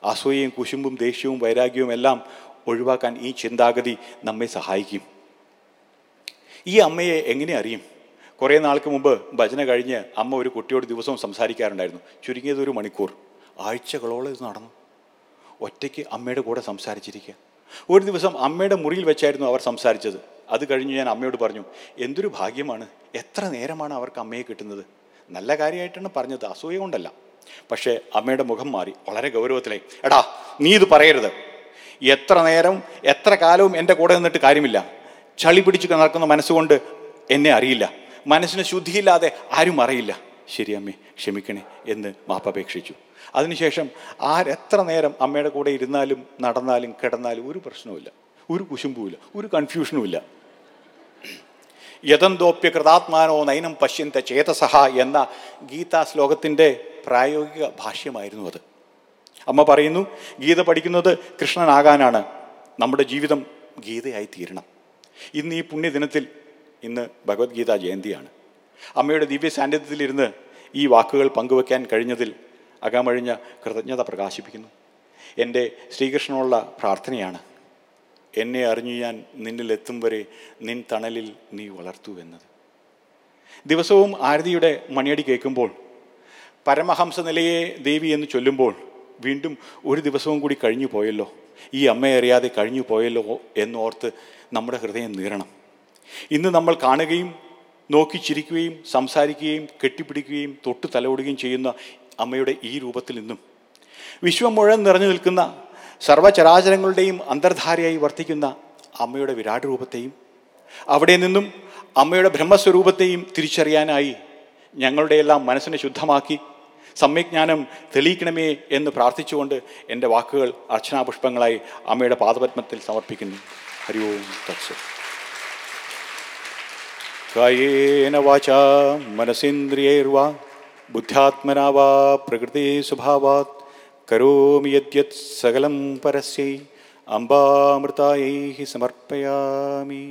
അസൂയയും കുശുമ്പും ദേഷ്യവും വൈരാഗ്യവും എല്ലാം ഒഴിവാക്കാൻ ഈ ചിന്താഗതി നമ്മെ സഹായിക്കും. ഈ അമ്മയെ എങ്ങനെ അറിയും? കുറേ നാൾക്ക് മുമ്പ് ഭജന കഴിഞ്ഞ് അമ്മ ഒരു കുട്ടിയോട് ദിവസവും സംസാരിക്കാറുണ്ടായിരുന്നു. ചുരുങ്ങിയത് ഒരു മണിക്കൂർ. ആഴ്ചകളോളം ഇത് നടന്നു. ഒറ്റയ്ക്ക് അമ്മയുടെ കൂടെ സംസാരിച്ചിരിക്കുക. ഒരു ദിവസം അമ്മയുടെ മുറിയിൽ വെച്ചായിരുന്നു അവർ സംസാരിച്ചത്. അത് കഴിഞ്ഞ് ഞാൻ അമ്മയോട് പറഞ്ഞു എന്തൊരു ഭാഗ്യമാണ്. എത്ര നേരമാണ് അവർക്ക് അമ്മയെ കിട്ടുന്നത്? നല്ല കാര്യമായിട്ടാണ് പറഞ്ഞത്. അസൂയ കൊണ്ടല്ല. പക്ഷേ അമ്മയുടെ മുഖം മാറി. വളരെ ഗൗരവത്തിലായി. എടാ നീ ഇത് പറയരുത്. എത്ര നേരം എത്ര കാലവും എന്റെ കൂടെ നിന്നിട്ട് കാര്യമില്ല. ചളി പിടിച്ച് നടക്കുന്ന മനസ്സുകൊണ്ട് എന്നെ അറിയില്ല. മനസ്സിന് ശുദ്ധിയില്ലാതെ ആരും അറിയില്ല. ശരി അമ്മേ ക്ഷമിക്കണേ എന്ന് മാപ്പപേക്ഷിച്ചു അതിനുശേഷം ആരെത്ര നേരം അമ്മയുടെ കൂടെ ഇരുന്നാലും നടന്നാലും കിടന്നാലും ഒരു പ്രശ്നവുമില്ല. ഒരു കുശുമ്പുമില്ല ഒരു കൺഫ്യൂഷനുമില്ല യഥന്തോപ്യ കൃതാത്മാനോ നൈനം പശ്യന്ത ചേതസഹ എന്ന ഗീതാ ശ്ലോകത്തിന്റെ പ്രായോഗിക ഭാഷ്യമായിരുന്നു അത്. അമ്മ പറയുന്നു ഗീത പഠിക്കുന്നത് കൃഷ്ണനാകാനാണ്. നമ്മുടെ ജീവിതം ഗീതയായി തീരണം. ഇന്ന് ഈ പുണ്യദിനത്തിൽ ഇന്ന് ഭഗവത്ഗീത ജയന്തിയാണ്. അമ്മയുടെ ദിവ്യ സാന്നിധ്യത്തിലിരുന്ന് ഈ വാക്കുകൾ പങ്കുവെക്കാൻ കഴിഞ്ഞതിൽ അകമഴിഞ്ഞ കൃതജ്ഞത പ്രകാശിപ്പിക്കുന്നു. എന്റെ ശ്രീകൃഷ്ണനുള്ള പ്രാർത്ഥനയാണ്. എന്നെ അറിഞ്ഞു ഞാൻ നിന്നിലെത്തും വരെ നിൻ തണലിൽ നീ വളർത്തൂ എന്നത്. ദിവസവും ആരതിയുടെ മണിയടി കേൾക്കുമ്പോൾ പരമഹംസ നിലയെ ദേവി എന്ന് ചൊല്ലുമ്പോൾ വീണ്ടും ഒരു ദിവസവും കൂടി കഴിഞ്ഞു പോയല്ലോ ഈ അമ്മയെ അറിയാതെ കഴിഞ്ഞു പോയല്ലോ എന്നോർത്ത് നമ്മുടെ ഹൃദയം നീറണം. ഇന്ന് നമ്മൾ കാണുകയും നോക്കി ചിരിക്കുകയും സംസാരിക്കുകയും കെട്ടിപ്പിടിക്കുകയും തൊട്ട് തലോടുകയും ചെയ്യുന്ന അമ്മയുടെ ഈ രൂപത്തിൽ നിന്നും വിശ്വം മുഴുവൻ നിറഞ്ഞു നിൽക്കുന്ന സർവചരാചരങ്ങളുടെയും അന്തർധാരയായി വർത്തിക്കുന്ന അമ്മയുടെ വിരാട് രൂപത്തെയും അവിടെ നിന്നും അമ്മയുടെ ബ്രഹ്മസ്വരൂപത്തെയും തിരിച്ചറിയാനായി ഞങ്ങളുടെ എല്ലാം മനസ്സിനെ ശുദ്ധമാക്കി സമ്യജ്ഞാനം തെളിയിക്കണമേ എന്ന് പ്രാർത്ഥിച്ചുകൊണ്ട് എന്റെ വാക്കുകൾ അർച്ചനാപുഷ്പങ്ങളായി അമ്മയുടെ പാദപത്മത്തിൽ സമർപ്പിക്കുന്നു. ഹരി ഓം തത്സ. कायेन वाचा मनसेन्द्रियैर्वा बुद्ध्यात्मना वा प्रकृतिस्वभावात् करोमि यद्यत् सकलं परस्यै अम्बामृतायैः समर्पयामि।